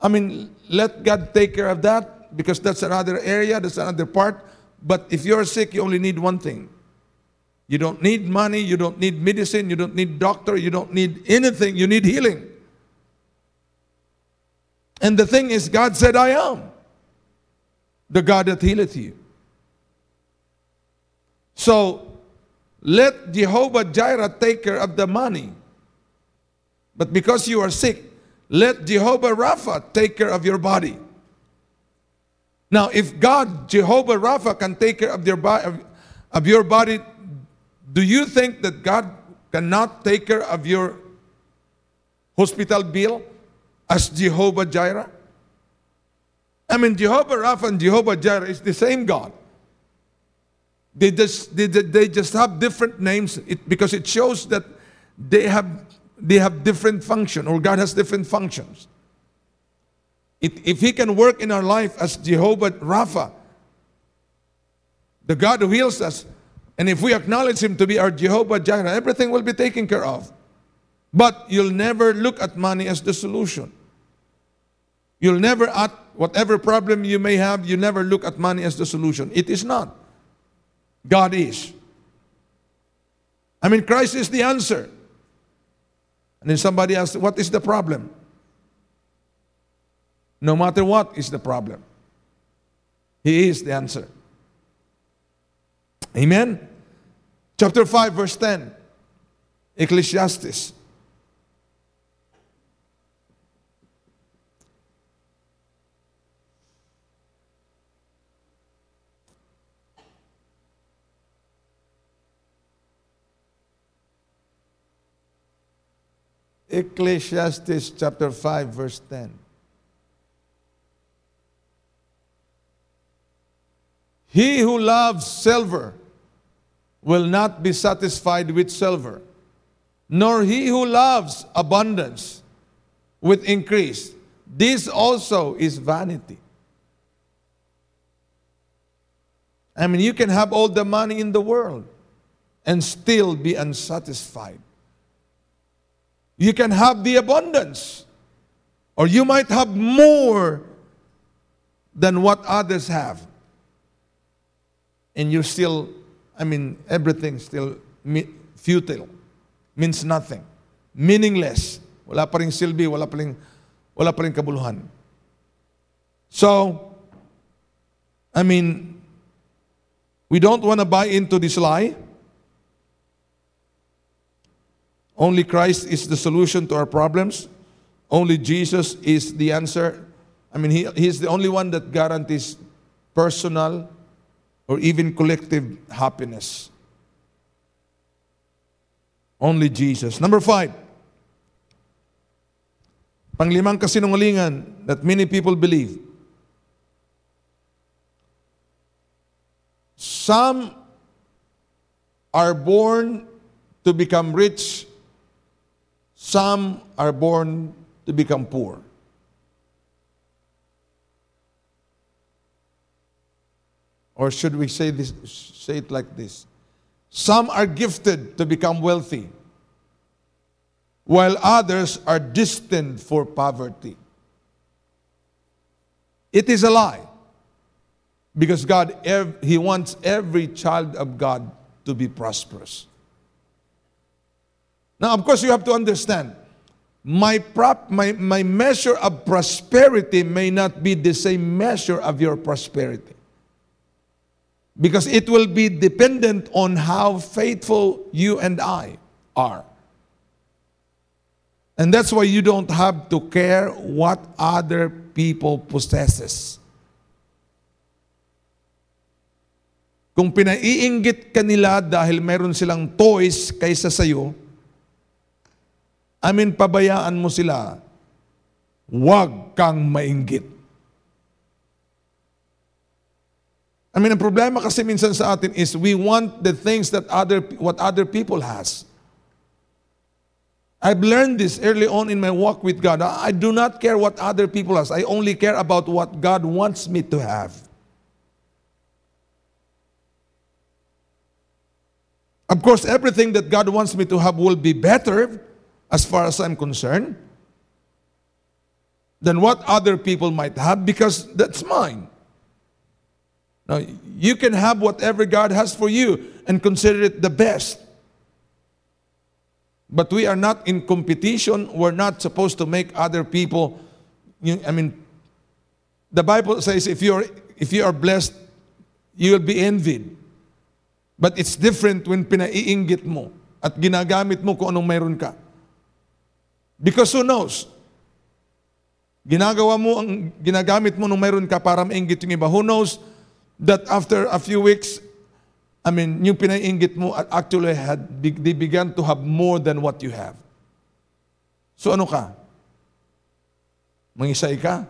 I mean, let God take care of that because that's another area, that's another part. But if you're sick, you only need one thing you don't need money, you don't need medicine, you don't need doctor, you don't need anything, you need healing. And the thing is, God said, I am the God that healeth you. So let Jehovah Jireh take care of the money. But because you are sick, let Jehovah Rapha take care of your body. Now, if God, Jehovah Rapha, can take care of your, body, of your body, do you think that God cannot take care of your hospital bill as Jehovah Jireh? I mean, Jehovah Rapha and Jehovah Jireh is the same God. They just, they, they just have different names it, because it shows that they have, they have different function or God has different functions. It, if He can work in our life as Jehovah Rapha, the God who heals us, and if we acknowledge Him to be our Jehovah Jireh, everything will be taken care of. But you'll never look at money as the solution. You'll never, at whatever problem you may have, you never look at money as the solution. It is not. God is. I mean, Christ is the answer. And then somebody asks, What is the problem? No matter what is the problem, He is the answer. Amen? Chapter 5, verse 10. Ecclesiastes. Ecclesiastes chapter 5, verse 10. He who loves silver will not be satisfied with silver, nor he who loves abundance with increase. This also is vanity. I mean, you can have all the money in the world and still be unsatisfied. You can have the abundance, or you might have more than what others have, and you're still I mean, everything still futile, means nothing, meaningless. Wala pa rin silbi, wala pa wala pa kabuluhan. So, I mean, we don't want to buy into this lie. Only Christ is the solution to our problems. Only Jesus is the answer. I mean, he, He's the only one that guarantees personal or even collective happiness. Only Jesus. Number five, panglimang kasinungalingan that many people believe. Some are born to become rich, some are born to become poor. Or should we say this say it like this? Some are gifted to become wealthy, while others are destined for poverty. It is a lie. Because God, He wants every child of God to be prosperous. Now, of course, you have to understand my, prop, my, my measure of prosperity may not be the same measure of your prosperity. Because it will be dependent on how faithful you and I are. And that's why you don't have to care what other people possesses. Kung pinaiinggit ka nila dahil meron silang toys kaysa sa'yo, amin pabayaan mo sila, huwag kang mainggit. I mean, ang problema kasi minsan sa atin is we want the things that other what other people has. I've learned this early on in my walk with God. I do not care what other people has. I only care about what God wants me to have. Of course, everything that God wants me to have will be better as far as I'm concerned than what other people might have because that's mine. Now, you can have whatever God has for you and consider it the best. But we are not in competition. We're not supposed to make other people. I mean, the Bible says if you're if you are blessed, you will be envied. But it's different when pinaiinggit mo at ginagamit mo kung anong mayroon ka. Because who knows? Ginagawa mo ang ginagamit mo nung mayroon ka para mainggit yung iba. Who knows that after a few weeks, I mean, yung pinaiinggit mo actually had, they began to have more than what you have. So ano ka? Mangisay ka?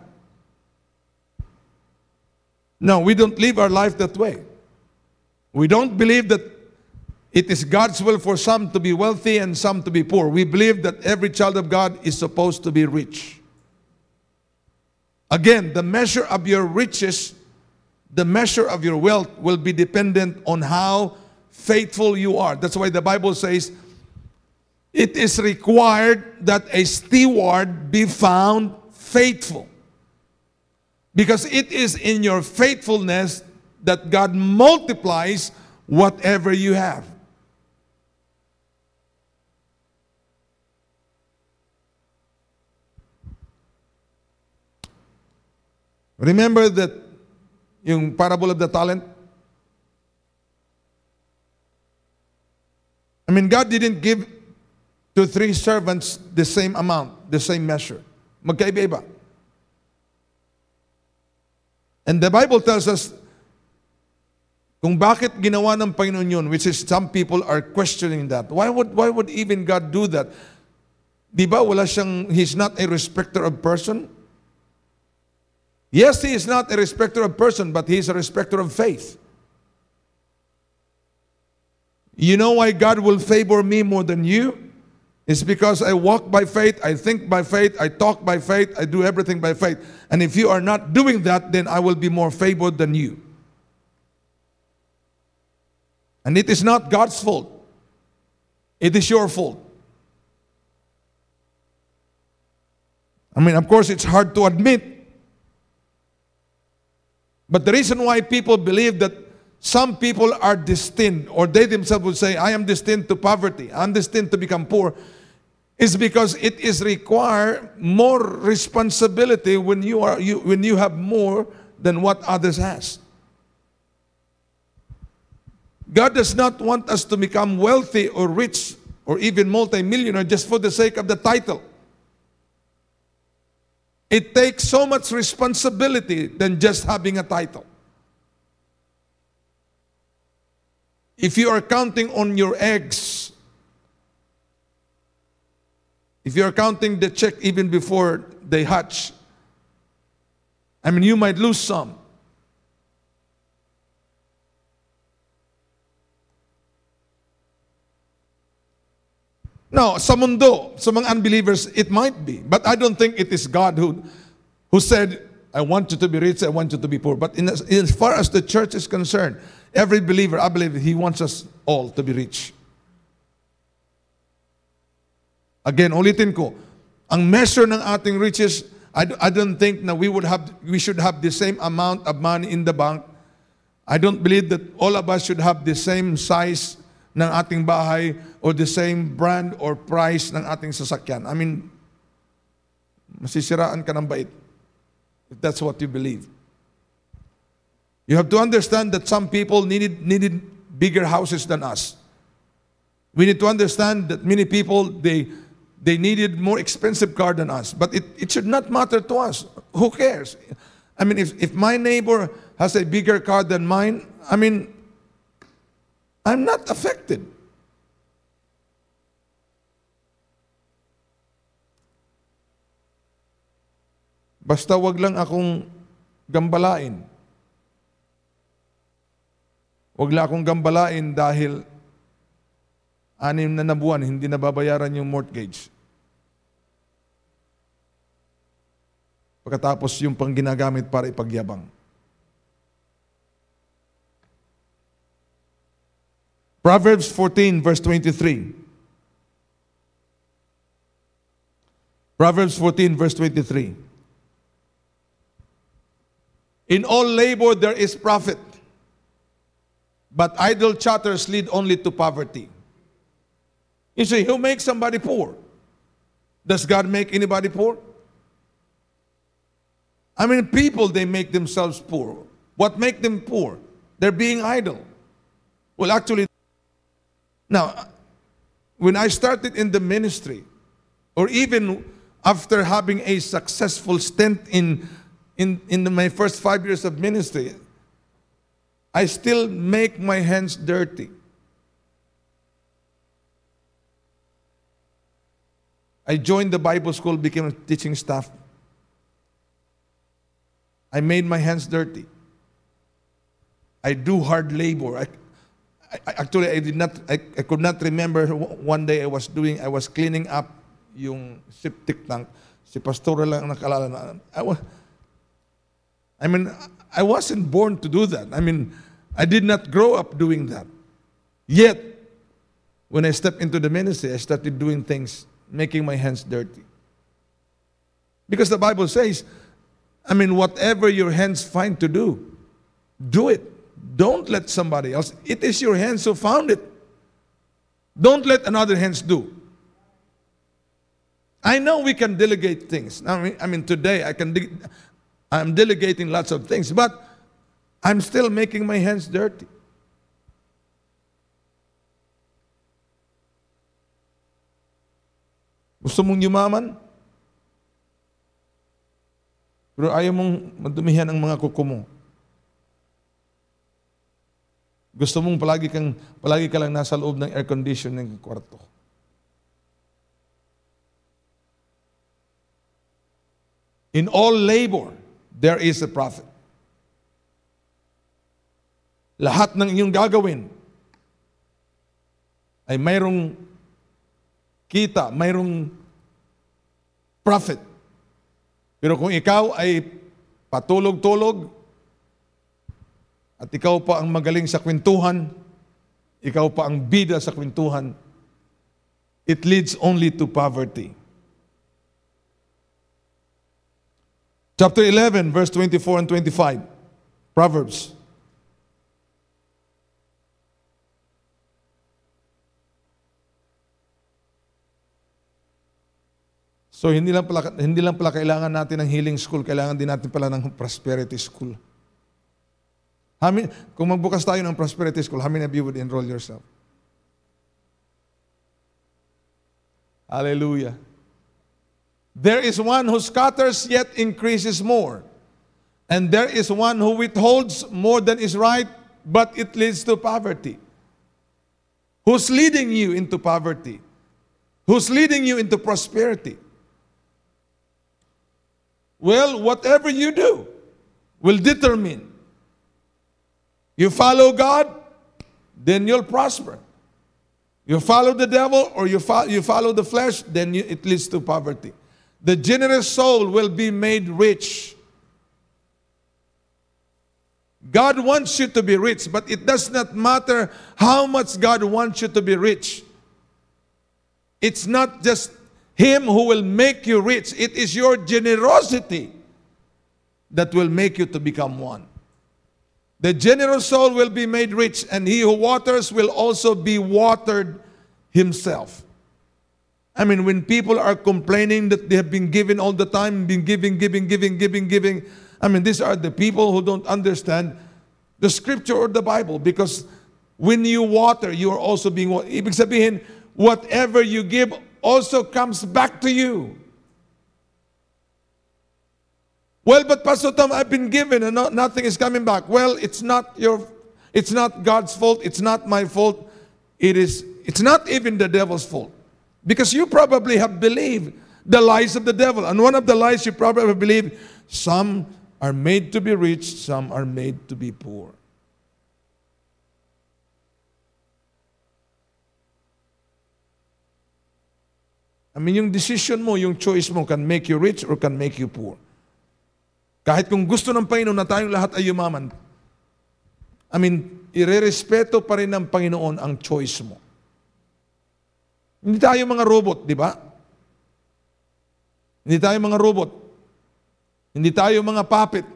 No, we don't live our life that way. We don't believe that it is God's will for some to be wealthy and some to be poor. We believe that every child of God is supposed to be rich. Again, the measure of your riches, the measure of your wealth will be dependent on how faithful you are. That's why the Bible says it is required that a steward be found faithful. Because it is in your faithfulness that God multiplies whatever you have. Remember that yung parable of the talent? I mean, God didn't give to three servants the same amount, the same measure. Magkaiba-iba. And the Bible tells us kung bakit ginawa ng Panginoon yun, which is some people are questioning that. Why would, why would even God do that? Di ba wala siyang, He's not a respecter of person? Yes, He is not a respecter of person, but He is a respecter of faith. You know why God will favor me more than you? It's because I walk by faith, I think by faith, I talk by faith, I do everything by faith. And if you are not doing that, then I will be more favored than you. And it is not God's fault, it is your fault. I mean, of course, it's hard to admit. But the reason why people believe that some people are destined, or they themselves would say, I am destined to poverty, I'm destined to become poor, is because it is require more responsibility when you are you, when you have more than what others has. God does not want us to become wealthy or rich or even multimillionaire just for the sake of the title. It takes so much responsibility than just having a title. If you are counting on your eggs, if you are counting the check even before they hatch, I mean, you might lose some. No, sa mundo, sa mga unbelievers, it might be. But I don't think it is God who, who said, I want you to be rich, I want you to be poor. But in as, in as far as the church is concerned, every believer, I believe, he wants us all to be rich. Again, ulitin ko, ang measure ng ating riches, I, I don't think na we would have, we should have the same amount of money in the bank. I don't believe that all of us should have the same size ng ating bahay or the same brand or price ng ating sasakyan. I mean, masisiraan ka ng bait if that's what you believe. You have to understand that some people needed, needed bigger houses than us. We need to understand that many people, they, they needed more expensive car than us. But it, it should not matter to us. Who cares? I mean, if, if my neighbor has a bigger car than mine, I mean, I'm not affected. Basta wag lang akong gambalain. Wag lang akong gambalain dahil anim na nabuwan, hindi nababayaran yung mortgage. Pagkatapos yung pang ginagamit para ipagyabang. Proverbs 14, verse 23. Proverbs 14, verse 23. In all labor there is profit, but idle chatters lead only to poverty. You see, who makes somebody poor? Does God make anybody poor? I mean, people, they make themselves poor. What make them poor? They're being idle. Well, actually, now, when I started in the ministry, or even after having a successful stint in, in, in my first five years of ministry, I still make my hands dirty. I joined the Bible school, became a teaching staff. I made my hands dirty. I do hard labor. I, actually, I did not, I, I could not remember one day I was doing, I was cleaning up yung septic tank. Si Pastora lang nakalala na. I, was, I mean, I wasn't born to do that. I mean, I did not grow up doing that. Yet, when I stepped into the ministry, I started doing things, making my hands dirty. Because the Bible says, I mean, whatever your hands find to do, do it. Don't let somebody else. It is your hands who found it. Don't let another hands do. I know we can delegate things. I mean, I mean today I can. De- I'm delegating lots of things, but I'm still making my hands dirty. Gusto mong yumaman? Pero ayaw mong madumihan ang mga kuko mo. Gusto mong palagi kang palagi ka lang nasa loob ng air conditioning kwarto. In all labor, there is a profit. Lahat ng inyong gagawin ay mayroong kita, mayroong profit. Pero kung ikaw ay patulog-tulog, at ikaw pa ang magaling sa kwentuhan, ikaw pa ang bida sa kwentuhan, it leads only to poverty. Chapter 11, verse 24 and 25. Proverbs. So hindi lang pala hindi lang pala kailangan natin ng healing school, kailangan din natin pala ng prosperity school. How many, kung magbukas tayo ng prosperity school, how many of you would enroll yourself? Hallelujah. There is one who scatters yet increases more. And there is one who withholds more than is right, but it leads to poverty. Who's leading you into poverty? Who's leading you into prosperity? Well, whatever you do will determine. You follow God, then you'll prosper. You follow the devil or you, fo- you follow the flesh, then you, it leads to poverty. The generous soul will be made rich. God wants you to be rich, but it does not matter how much God wants you to be rich. It's not just Him who will make you rich, it is your generosity that will make you to become one. The generous soul will be made rich, and he who waters will also be watered himself. I mean, when people are complaining that they have been given all the time, been giving, giving, giving, giving, giving, I mean, these are the people who don't understand the scripture or the Bible because when you water, you are also being, ibig sabihin, whatever you give also comes back to you. Well, but Pastor Tom, I've been given and not, nothing is coming back. Well, it's not your, it's not God's fault. It's not my fault. It is, it's not even the devil's fault. Because you probably have believed the lies of the devil. And one of the lies you probably have believed, some are made to be rich, some are made to be poor. I mean, yung decision mo, yung choice mo can make you rich or can make you poor. Kahit kung gusto ng Panginoon na tayong lahat ay yumaman, I mean, irerespeto pa rin ng Panginoon ang choice mo. Hindi tayo mga robot, di ba? Hindi tayo mga robot. Hindi tayo mga puppet.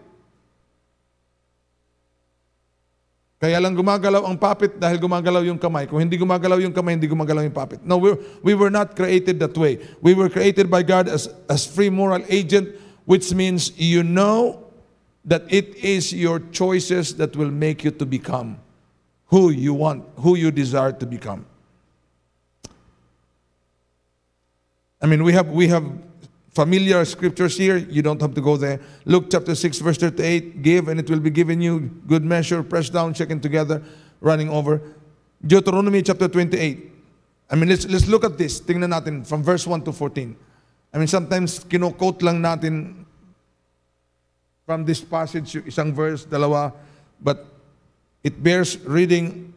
Kaya lang gumagalaw ang puppet dahil gumagalaw yung kamay. Kung hindi gumagalaw yung kamay, hindi gumagalaw yung puppet. No, we, we were not created that way. We were created by God as, as free moral agent which means you know that it is your choices that will make you to become who you want, who you desire to become. I mean, we have we have familiar scriptures here. You don't have to go there. Luke chapter 6, verse 38, give and it will be given you. Good measure, pressed down, shaken together, running over. Deuteronomy chapter 28. I mean, let's, let's look at this. Tingnan natin from verse 1 to 14. I mean, sometimes kino-quote lang natin from this passage, isang verse, dalawa, but it bears reading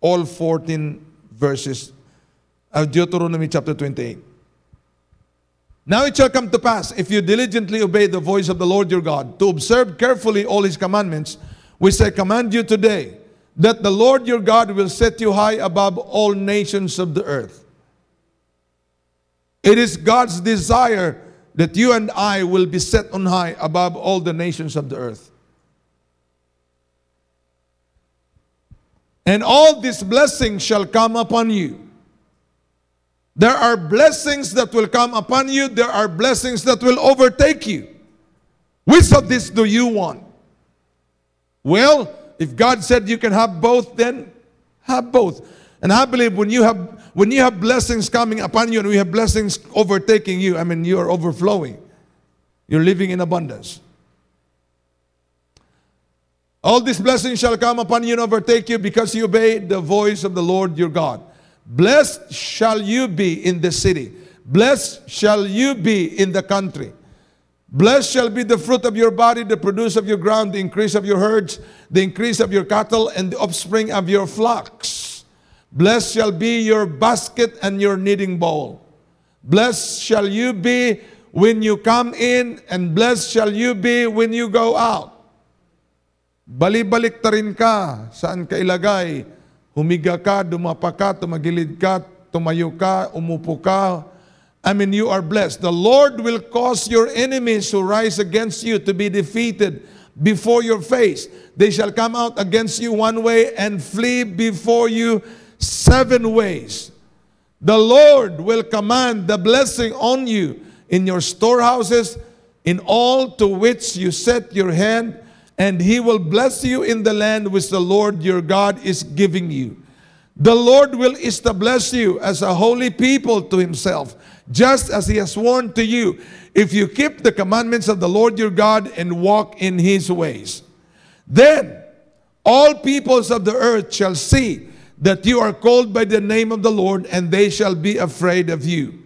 all 14 verses of Deuteronomy chapter 28. Now it shall come to pass, if you diligently obey the voice of the Lord your God, to observe carefully all his commandments, which I command you today, that the Lord your God will set you high above all nations of the earth. It is God's desire that you and I will be set on high above all the nations of the earth. And all these blessings shall come upon you. There are blessings that will come upon you, there are blessings that will overtake you. Which of these do you want? Well, if God said you can have both, then have both. And I believe when you have when you have blessings coming upon you and we have blessings overtaking you, I mean, you are overflowing. You're living in abundance. All these blessings shall come upon you and overtake you because you obey the voice of the Lord your God. Blessed shall you be in the city. Blessed shall you be in the country. Blessed shall be the fruit of your body, the produce of your ground, the increase of your herds, the increase of your cattle, and the offspring of your flocks. Blessed shall be your basket and your kneading bowl. Blessed shall you be when you come in, and blessed shall you be when you go out. Balibalik ta rin ka, saan ka ilagay. Humiga ka, dumapa ka, tumagilid ka, tumayo ka, umupo ka. I mean, you are blessed. The Lord will cause your enemies who rise against you to be defeated before your face. They shall come out against you one way and flee before you seven ways. The Lord will command the blessing on you in your storehouses, in all to which you set your hand, and he will bless you in the land which the Lord your God is giving you. The Lord will establish you as a holy people to himself, just as he has sworn to you, if you keep the commandments of the Lord your God and walk in his ways. Then all peoples of the earth shall see that you are called by the name of the Lord, and they shall be afraid of you.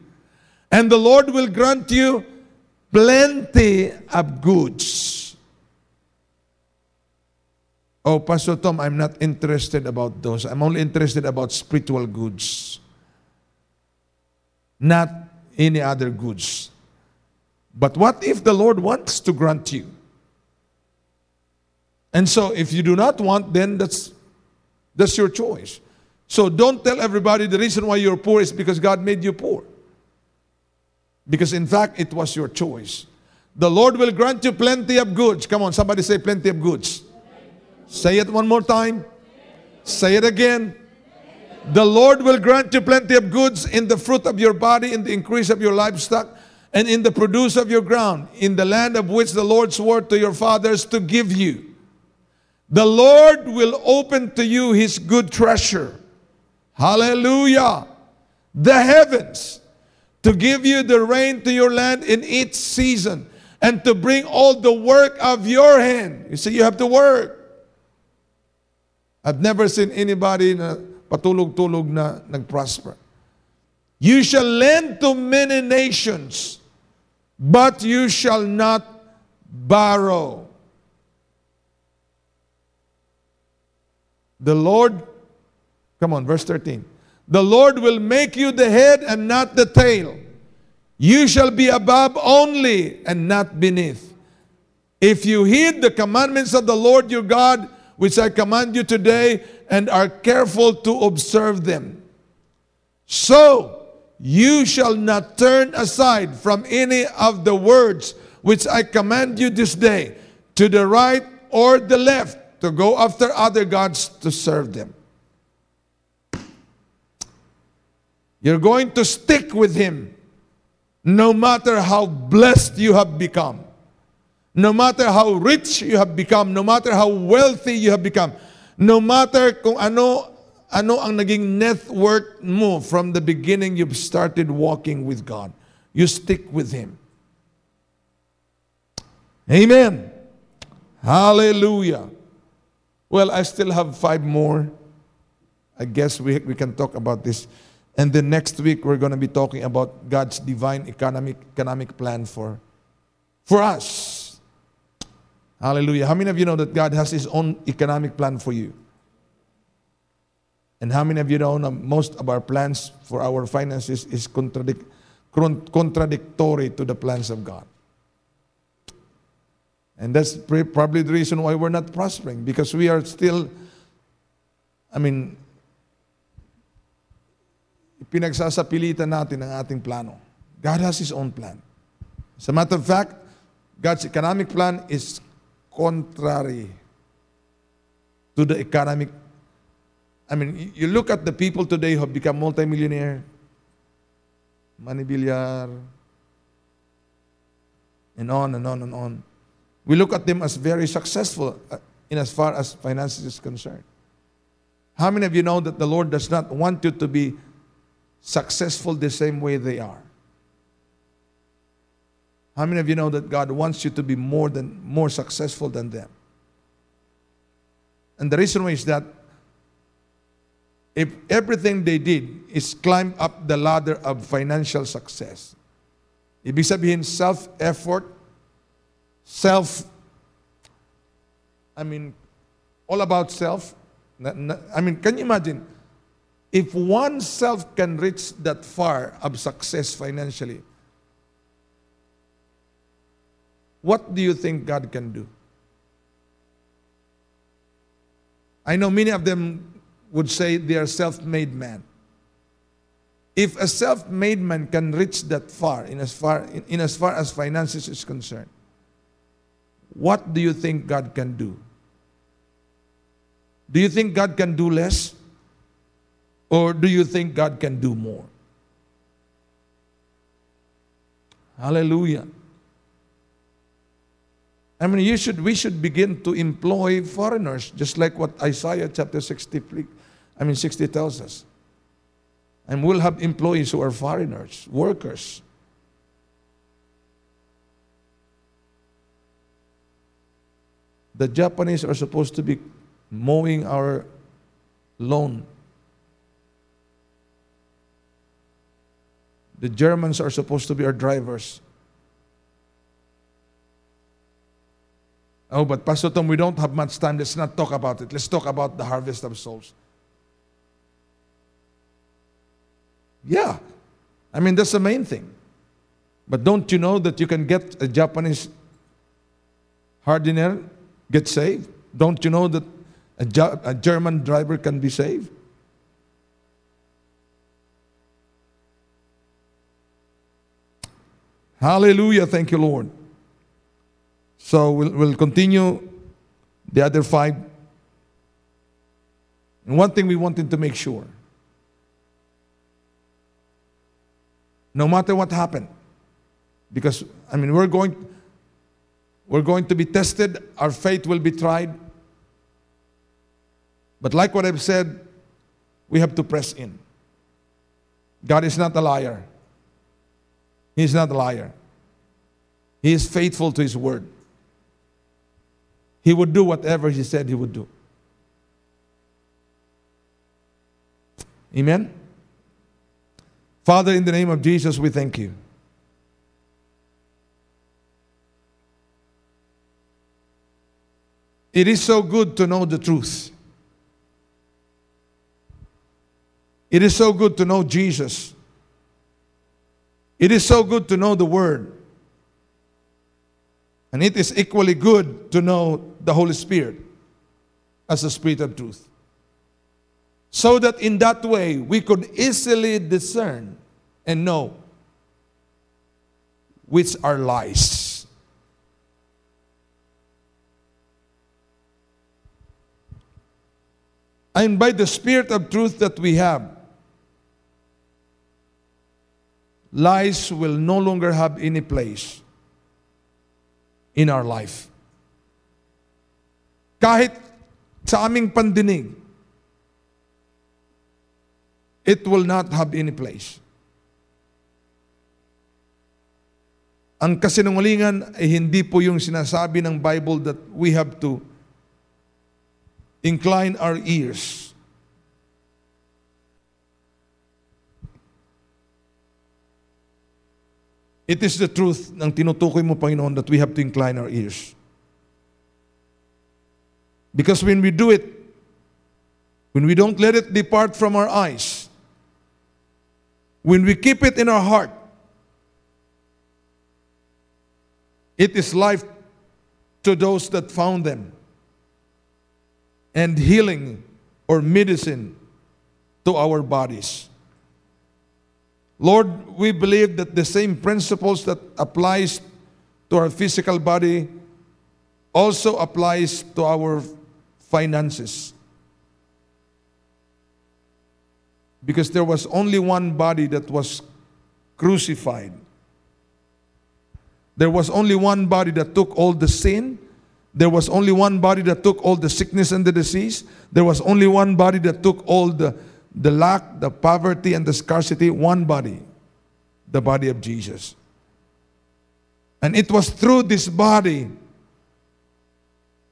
And the Lord will grant you plenty of goods. Oh, Pastor Tom, I'm not interested about those. I'm only interested about spiritual goods, not any other goods. But what if the Lord wants to grant you? And so if you do not want, then that's that's your choice. So don't tell everybody the reason why you're poor is because God made you poor. Because in fact, it was your choice. The Lord will grant you plenty of goods. Come on, somebody say plenty of goods. Say it one more time. Say it again. The Lord will grant you plenty of goods in the fruit of your body, in the increase of your livestock, and in the produce of your ground, in the land of which the Lord swore to your fathers to give you. The Lord will open to you his good treasure. Hallelujah. The heavens to give you the rain to your land in each season and to bring all the work of your hand. You see, you have to work. I've never seen anybody na patulog-tulog na nag-prosper. You shall lend to many nations, but you shall not borrow. The Lord, come on, verse 13. The Lord will make you the head and not the tail. You shall be above only and not beneath. If you heed the commandments of the Lord your God, which I command you today, and are careful to observe them. So you shall not turn aside from any of the words which I command you this day, to the right or the left, to go after other gods to serve them. You're going to stick with Him no matter how blessed you have become, no matter how rich you have become, no matter how wealthy you have become, no matter kung ano ano ang naging net worth mo from the beginning you've started walking with God. You stick with Him. Amen. Hallelujah. Well, I still have five more. I guess we, we can talk about this. And then next week, we're going to be talking about God's divine economic, economic plan for, for us. Hallelujah. How many of you know that God has His own economic plan for you? And how many of you know most of our plans for our finances is contradic- contradictory to the plans of God? And that's probably the reason why we're not prospering because we are still, I mean, pinagsasapilitan natin ang ating plano. God has His own plan. As a matter of fact, God's economic plan is contrary to the economic. I mean, you look at the people today who have become multimillionaire, money billiard, and on and on and on. We look at them as very successful uh, in as far as finances is concerned. How many of you know that the Lord does not want you to be successful the same way they are. How many of you know that God wants you to be more than more successful than them? And the reason why is that if everything they did is climb up the ladder of financial success, ibig sabihin self-effort, self, I mean, all about self. I mean, can you imagine? If oneself can reach that far of success financially, what do you think God can do? I know many of them would say they are self made man. If a self made man can reach that far in as far, in, in as far as finances is concerned, what do you think God can do? Do you think God can do less? Or do you think God can do more? Hallelujah. I mean, you should, we should begin to employ foreigners, just like what Isaiah chapter 60 I mean, 60 tells us. And we'll have employees who are foreigners, workers. The Japanese are supposed to be mowing our lawn. The Germans are supposed to be our drivers. Oh, but Pastor Tom, we don't have much time. Let's not talk about it. Let's talk about the harvest of souls. Yeah. I mean, that's the main thing. But don't you know that you can get a Japanese hardener get saved? Don't you know that a, a German driver can be saved? Hallelujah. Thank you, Lord. So we'll, we'll continue the other five. And one thing we wanted to make sure no matter what happened, because, I mean, we're going, we're going to be tested, our faith will be tried. But like what I've said, we have to press in. God is not a liar. He's not a liar. He is faithful to His word. He would do whatever He said He would do. Amen? Father, in the name of Jesus, we thank you. It is so good to know the truth. It is so good to know Jesus. It is so good to know the Word. And it is equally good to know the Holy Spirit as the Spirit of truth. So that in that way we could easily discern and know which are lies. And by the Spirit of truth that we have, lies will no longer have any place in our life. Kahit sa aming pandinig, it will not have any place. Ang kasinungalingan ay hindi po yung sinasabi ng Bible that we have to incline our ears It is the truth ng tinutukoy mo, Panginoon, that we have to incline our ears. Because when we do it, when we don't let it depart from our eyes, when we keep it in our heart, it is life to those that found them, and healing or medicine to our bodies. Lord, we believe that the same principles that applies to our physical body also applies to our finances. Because there was only one body that was crucified. There was only one body that took all the sin. There was only one body that took all the sickness and the disease. There was only one body that took all the the lack, the poverty, and the scarcity, one body, the body of Jesus. And it was through this body,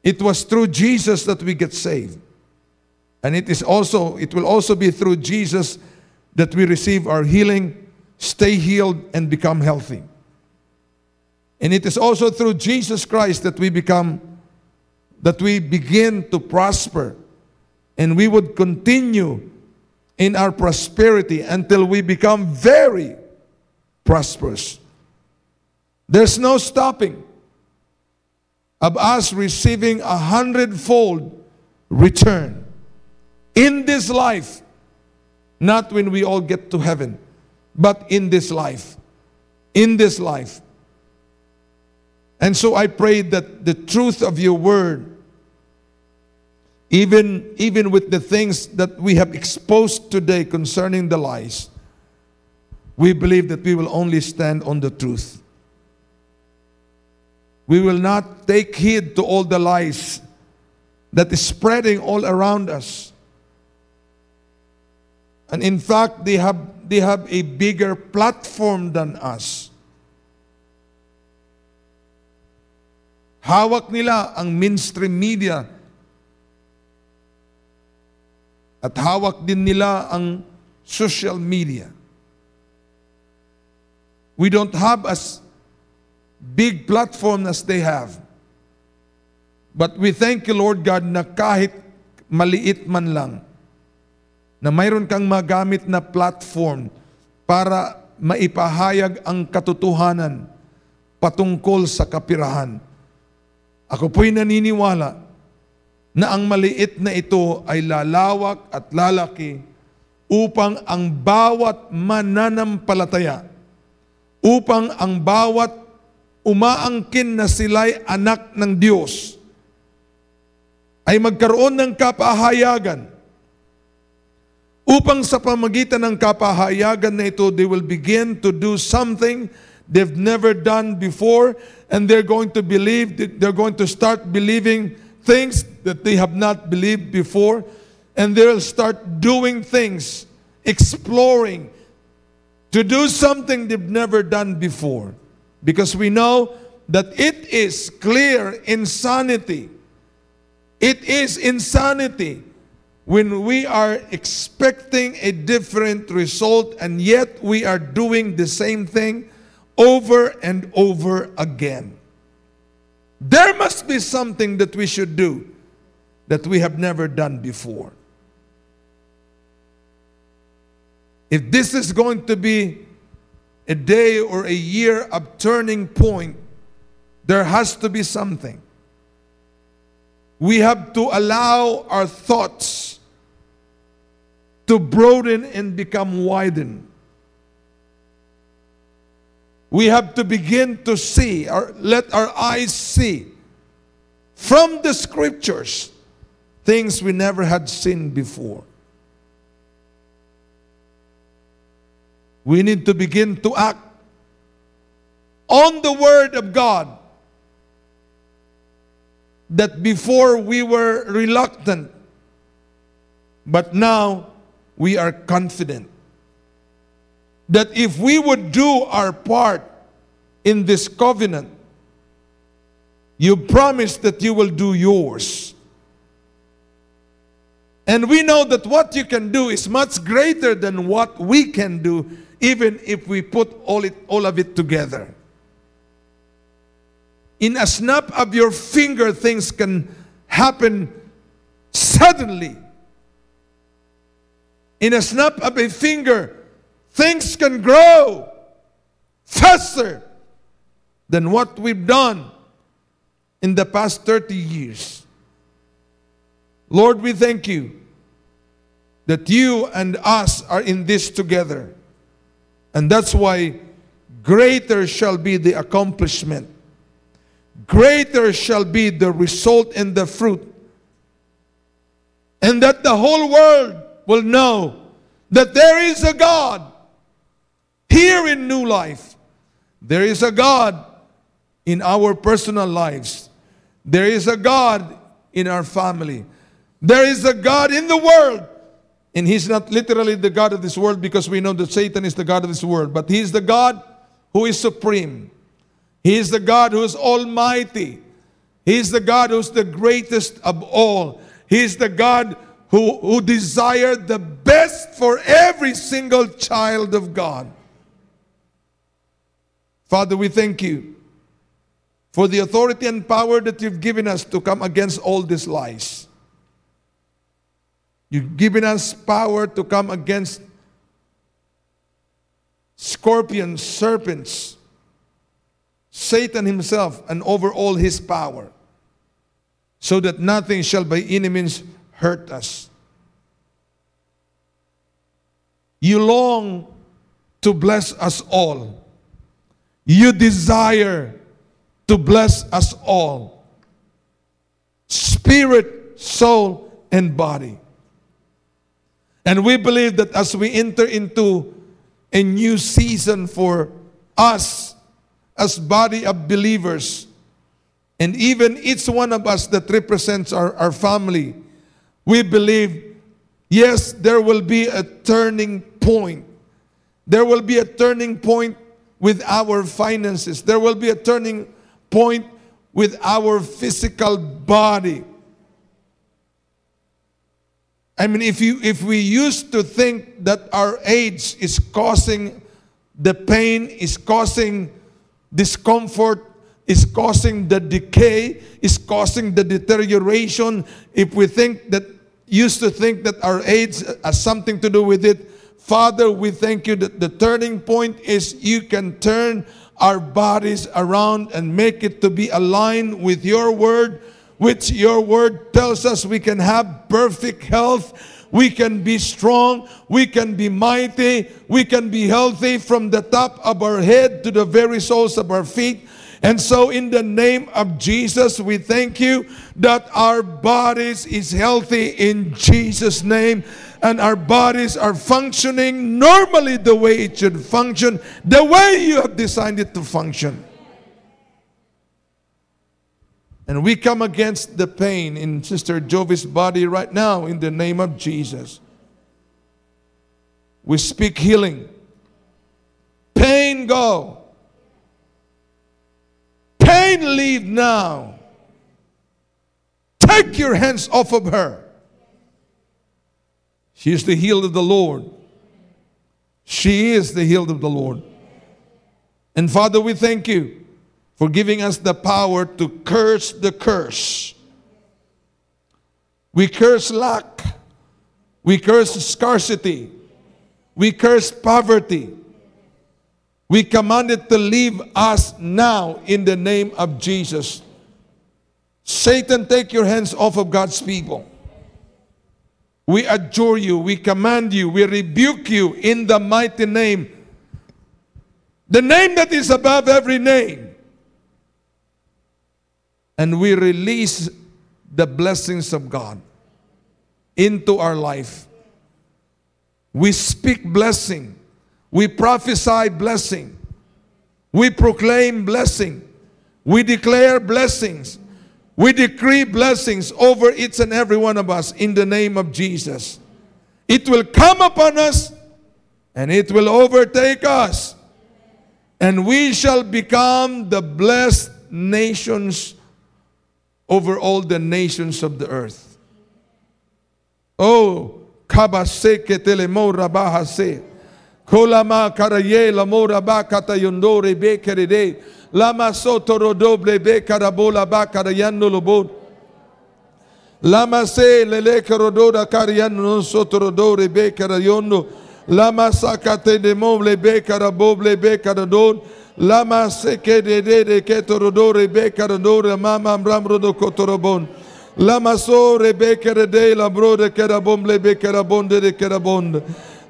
it was through Jesus that we get saved. And it is also, it will also be through Jesus that we receive our healing, stay healed, and become healthy. And it is also through Jesus Christ that we become, that we begin to prosper. And we would continue in our prosperity until we become very prosperous. There's no stopping of us receiving a hundredfold return in this life, not when we all get to heaven, but in this life. In this life. And so I pray that the truth of your word even, even with the things that we have exposed today concerning the lies, we believe that we will only stand on the truth. We will not take heed to all the lies that is spreading all around us. And in fact, they have, they have a bigger platform than us. Hawak nila ang mainstream media. At hawak din nila ang social media. We don't have as big platform as they have. But we thank you, Lord God, na kahit maliit man lang, na mayroon kang magamit na platform para maipahayag ang katotohanan patungkol sa kapirahan ako po'y naniniwala na ang maliit na ito ay lalawak at lalaki upang ang bawat mananampalataya, upang ang bawat umaangkin na sila'y anak ng Diyos, ay magkaroon ng kapahayagan. Upang sa pamagitan ng kapahayagan na ito, they will begin to do something they've never done before, and they're going to believe, they're going to start believing things that they have not believed before, and they'll start doing things, exploring, to do something they've never done before. Because we know that it is clear insanity. It is insanity when we are expecting a different result and yet we are doing the same thing over and over again. There must be something that we should do that we have never done before. If this is going to be a day or a year of turning point, there has to be something. We have to allow our thoughts to broaden and become widened we have to begin to see, or let our eyes see from the scriptures things we never had seen before. We need to begin to act on the Word of God that before we were reluctant, but now we are confident that if we would do our part in this covenant, you promise that you will do yours. And we know that what you can do is much greater than what we can do, even if we put all, it, all of it together. In a snap of your finger, things can happen suddenly. In a snap of a finger, Things can grow faster than what we've done in the past 30 years. Lord, we thank you that you and us are in this together. And that's why greater shall be the accomplishment, greater shall be the result and the fruit. And that the whole world will know that there is a God here in New Life, there is a God in our personal lives. There is a God in our family. There is a God in the world. And He's not literally the God of this world because we know that Satan is the God of this world, but He's the God who is supreme. He is the God who is almighty. He is the God who's the greatest of all. He is the God who, who desired the best for every single child of God. Father, we thank you for the authority and power that you've given us to come against all these lies. You've given us power to come against scorpions, serpents, Satan himself, and over all his power, so that nothing shall by any means hurt us. You long to bless us all you desire to bless us all spirit, soul, and body. And we believe that as we enter into a new season for us as body of believers, and even each one of us that represents our, our family, we believe Yes, there will be a turning point. There will be a turning point with our finances. There will be a turning point with our physical body. I mean, if, you, if we used to think that our age is causing the pain, is causing discomfort, is causing the decay, is causing the deterioration, if we think that, used to think that our age has something to do with it, Father, we thank you that the turning point is you can turn our bodies around and make it to be aligned with your word, which your word tells us we can have perfect health. We can be strong. We can be mighty. We can be healthy from the top of our head to the very soles of our feet. And so, in the name of Jesus, we thank you that our bodies is healthy in Jesus' name and our bodies are functioning normally the way it should function, the way you have designed it to function. And we come against the pain in Sister Jovi's body right now in the name of Jesus. We speak healing. Pain go. Pain leave now. Take your hands off of her. She is the healed of the Lord. She is the healed of the Lord. And Father, we thank you for giving us the power to curse the curse. We curse lack. We curse scarcity. We curse poverty. We command it to leave us now in the name of Jesus. Satan, take your hands off of God's people. We adjure you, we command you, we rebuke you in the mighty name. The name that is above every name. And we release the blessings of God into our life. We speak blessing. We prophesy blessing. We proclaim blessing. We declare blessings. We decree blessings over each and every one of us in the name of Jesus. It will come upon us and it will overtake us. And we shall become the blessed nations over all the nations of the earth. Oh, kabase ke telemora bahase. Kolama karaye lamora bakata yondore bekerede. Lama sotoro doble be karabola ba karayando lobod. Lama se lele karododa karayando sotoro dore be karayondo. Lama sakate de moble be karaboble be karadon. Lama se ke de de de ke torodore be karadore mama mramro do kotorobon. Lama so rebe kerede la brode kerabomble be kerabonde de kerabonde.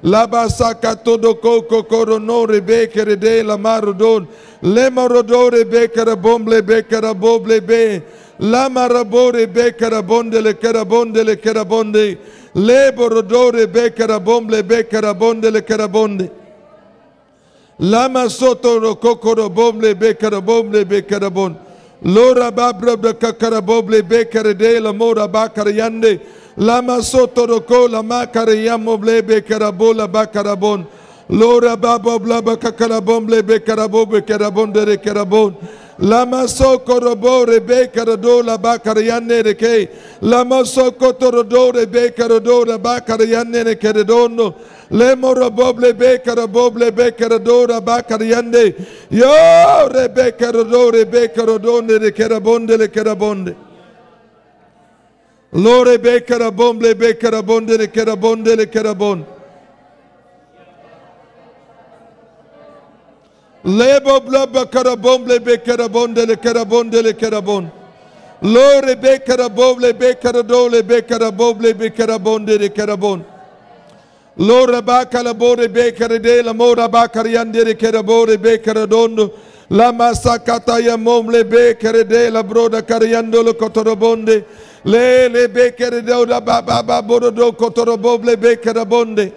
Laba sakatodo koko korono rebe kerede la marodon. Lemarodore bekara bomble bekara boble be. Lamarabore bekara bonde le carabonde le carabonde. Leborodore bekara bomble bekara bonde le carabonde. Lama soto ro kokoro bomble bekara bomble bekara bon. Lora babra kakara boble bekara de la mora bakara yande. Lama soto ro ko la makara yamoble bekara bola bakara bon. Lora baba blaba kakarabom lebe karabo be karabon de karabon. Lama soko robo rebe karado la bakarayane de ke. Lama soko torodo rebe karado la bakarayane de keredono. Lemo robo lebe karabo lebe karado la bakarayane. Yo rebe karado rebe karodone de karabonde le karabonde. Lore be karabom lebe karabonde le karabonde le karabonde. Lebo blaba karabom lebe karabonde le karabonde le karabon. Lore be karabom lebe karado lebe karabom lebe karabonde le karabon. Lora ba kalabore be karade la mora ba kariande le karabore be karadondo. La masakata ya mom lebe karade la broda kariando le. Le le be karade la ba ba ba borodo kotorobom lebe karabonde.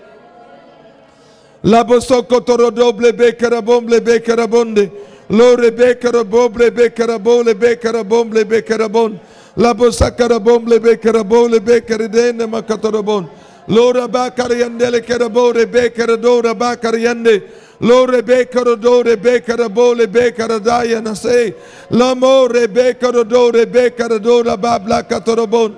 La bosoko toro doble bekara bomble bekara bonde. Lore bekara bomble bekara bole bekara bomble bekara bon. La bosakara bomble bekara bole bekara dene makatoro bon. Lora bakariandele kerabore bekaradora bakariande. Lore bekaradore bekarabole bekaradaya nase. Lamore bekaradore bekaradora babla katorobon.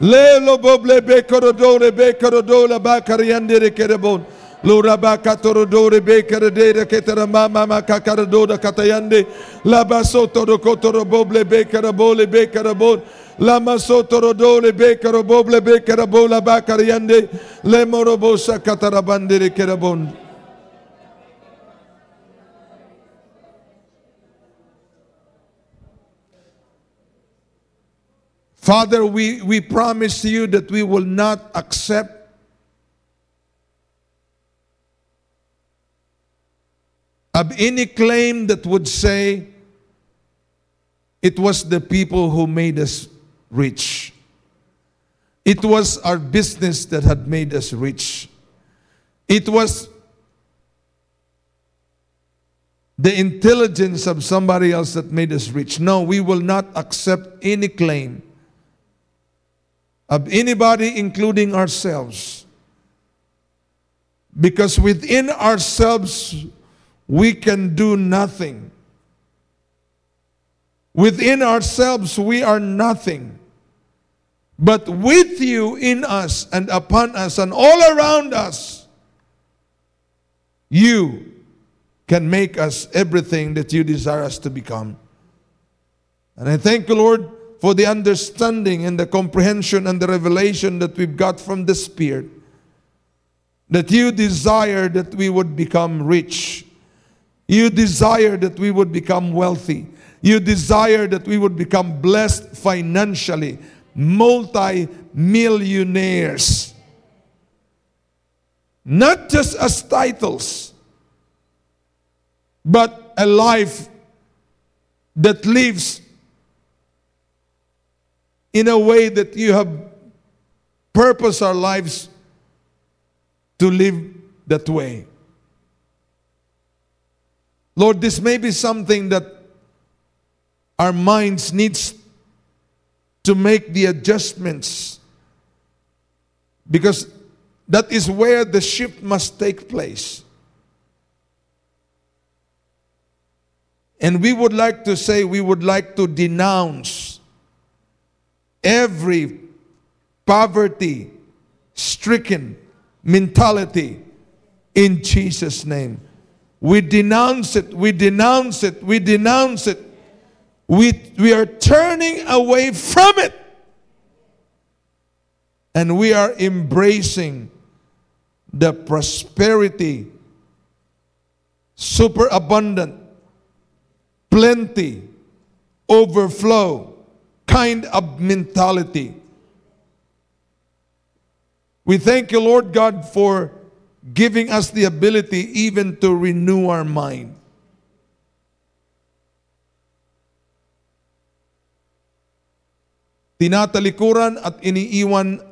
Lelo boble bekaradore bekaradola bakariandere kerabon. Lura bakatorodore bekaradera ketara mama makakaradoda katayande. Labasotoro kotoro boble bekarabole bekarabon. Lama sotorodole bekaroboble bekarabola bakariande. Lemorobosa katarabandere kerabon. Father, we, we promise you that we will not accept of any claim that would say it was the people who made us rich. It was our business that had made us rich. It was the intelligence of somebody else that made us rich. No, we will not accept any claim of anybody, including ourselves. Because within ourselves, we can do nothing. Within ourselves, we are nothing. But with you in us and upon us and all around us, you can make us everything that you desire us to become. And I thank you, Lord, for the understanding and the comprehension and the revelation that we've got from the Spirit. That you desire that we would become rich. You desire that we would become wealthy. You desire that we would become blessed financially, multi millionaires. Not just as titles, but a life that lives in a way that you have purposed our lives to live that way. Lord, this may be something that our minds needs to make the adjustments because that is where the shift must take place. And we would like to say, we would like to denounce every poverty stricken mentality in Jesus' name. We denounce it, we denounce it, we denounce it. We, we are turning away from it. And we are embracing the prosperity, superabundant, plenty, overflow kind of mentality. We thank you, Lord God, for giving us the ability even to renew our mind. Tinatalikuran at iniiwan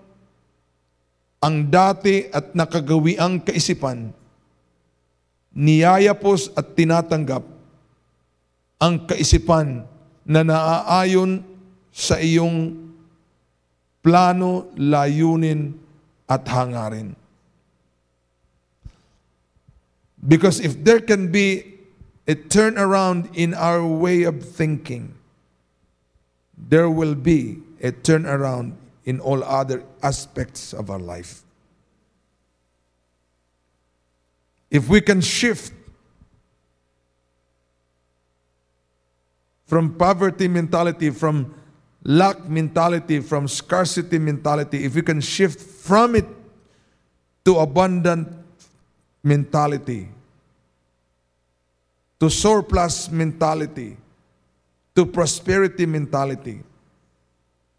ang dati at nakagawiang kaisipan, niyayapos at tinatanggap ang kaisipan na naaayon sa iyong plano, layunin at hangarin. Because if there can be a turnaround in our way of thinking, there will be a turnaround in all other aspects of our life. If we can shift from poverty mentality, from lack mentality, from scarcity mentality, if we can shift from it to abundant mentality, to surplus mentality, to prosperity mentality,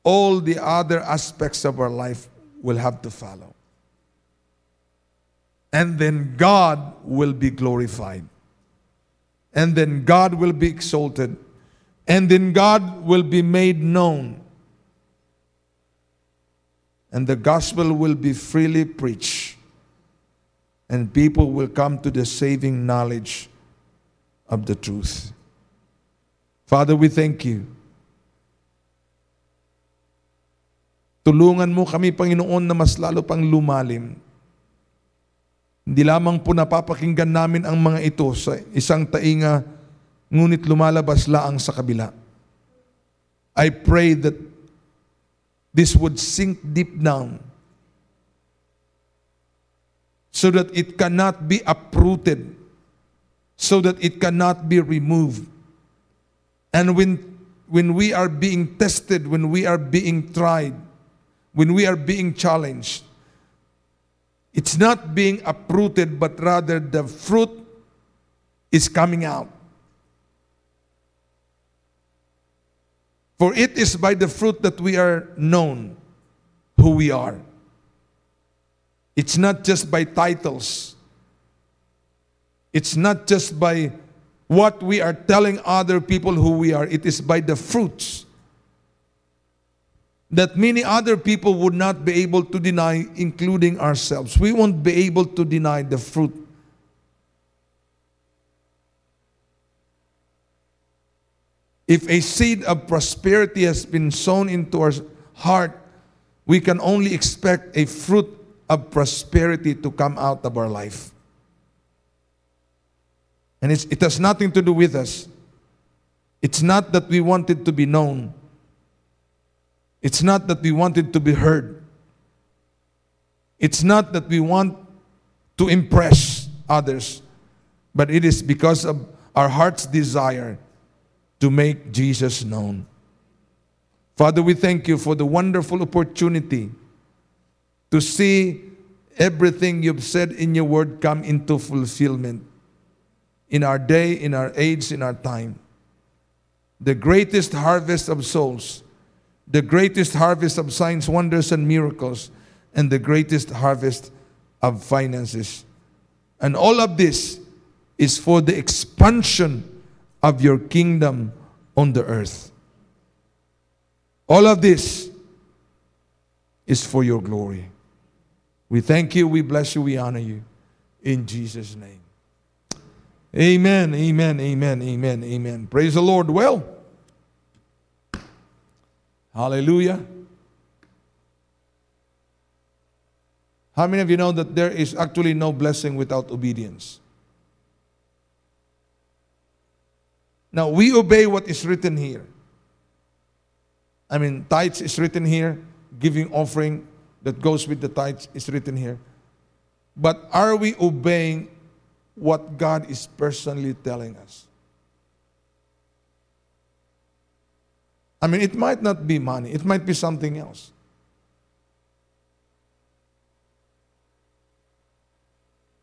all the other aspects of our life will have to follow. And then God will be glorified. And then God will be exalted. And then God will be made known. And the gospel will be freely preached. And people will come to the saving knowledge of the truth. Father, we thank you Tulungan mo kami, Panginoon, na mas lalo pang lumalim. Hindi lamang po napapakinggan namin ang mga ito sa isang tainga, ngunit lumalabas laang sa kabila. I pray that this would sink deep down so that it cannot be uprooted, so that it cannot be removed. And when, when we are being tested, when we are being tried, when we are being challenged, it's not being uprooted, but rather the fruit is coming out. For it is by the fruit that we are known who we are. It's not just by titles. It's not just by what we are telling other people who we are. It is by the fruits that many other people would not be able to deny, including ourselves. We won't be able to deny the fruit. If a seed of prosperity has been sown into our heart, we can only expect a fruit of prosperity to come out of our life. And it has nothing to do with us. It's not that we wanted to be known. It's not that we wanted to be heard. It's not that we want to impress others, but it is because of our heart's desire to make Jesus known. Father, we thank you for the wonderful opportunity to see everything you've said in your word come into fulfillment in our day, in our age, in our time. The greatest harvest of souls the greatest harvest of signs, wonders, and miracles, and the greatest harvest of finances. And all of this is for the expansion of your kingdom on the earth. All of this is for your glory. We thank you, we bless you, we honor you. In Jesus' name. Amen, amen, amen, amen, amen. Praise the Lord. Well, Hallelujah. How many of you know that there is actually no blessing without obedience? Now, we obey what is written here. I mean, tithes is written here, giving offering that goes with the tithes is written here. But are we obeying what God is personally telling us? I mean, it might not be money, it might be something else.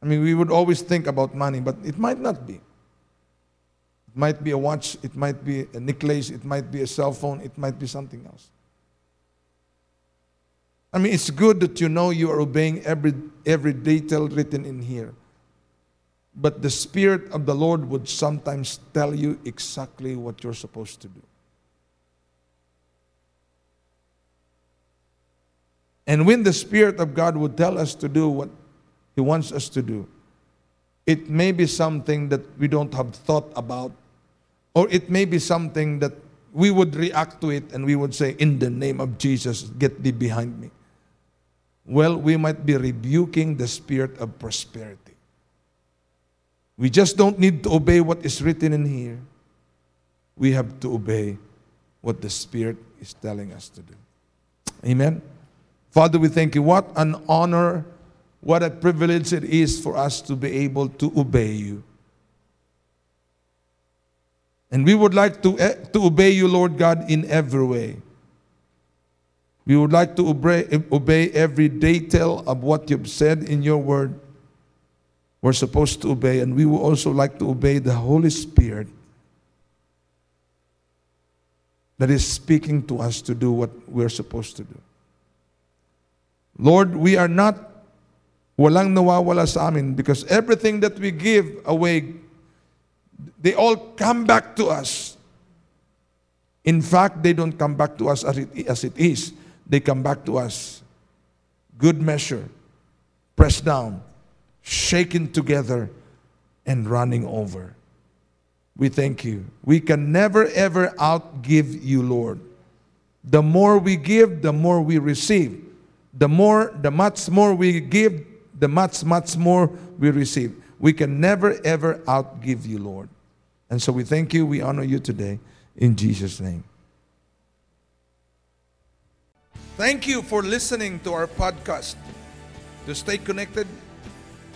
I mean, we would always think about money, but it might not be. It might be a watch, it might be a necklace, it might be a cell phone, it might be something else. I mean, it's good that you know you are obeying every, every detail written in here. But the Spirit of the Lord would sometimes tell you exactly what you're supposed to do. And when the Spirit of God would tell us to do what He wants us to do, it may be something that we don't have thought about, or it may be something that we would react to it and we would say, In the name of Jesus, get thee behind me. Well, we might be rebuking the spirit of prosperity. We just don't need to obey what is written in here. We have to obey what the Spirit is telling us to do. Amen. Father, we thank you. What an honor, what a privilege it is for us to be able to obey you. And we would like to, eh, to obey you, Lord God, in every way. We would like to obey, obey every detail of what you've said in your word. We're supposed to obey, and we would also like to obey the Holy Spirit that is speaking to us to do what we're supposed to do. Lord, we are not walang nawawala sa amin because everything that we give away, they all come back to us. In fact, they don't come back to us as it, as it is. They come back to us. Good measure, pressed down, shaken together, and running over. We thank you. We can never ever outgive you, Lord. The more we give, the more we receive. The more, the much more we give, the much, much more we receive. We can never, ever outgive you, Lord. And so we thank you, we honor you today in Jesus' name. Thank you for listening to our podcast. To stay connected,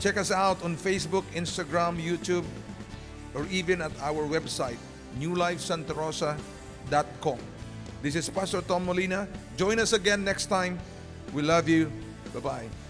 check us out on Facebook, Instagram, YouTube, or even at our website, newlifesantarosa.com. This is Pastor Tom Molina. Join us again next time. We love you. Bye bye.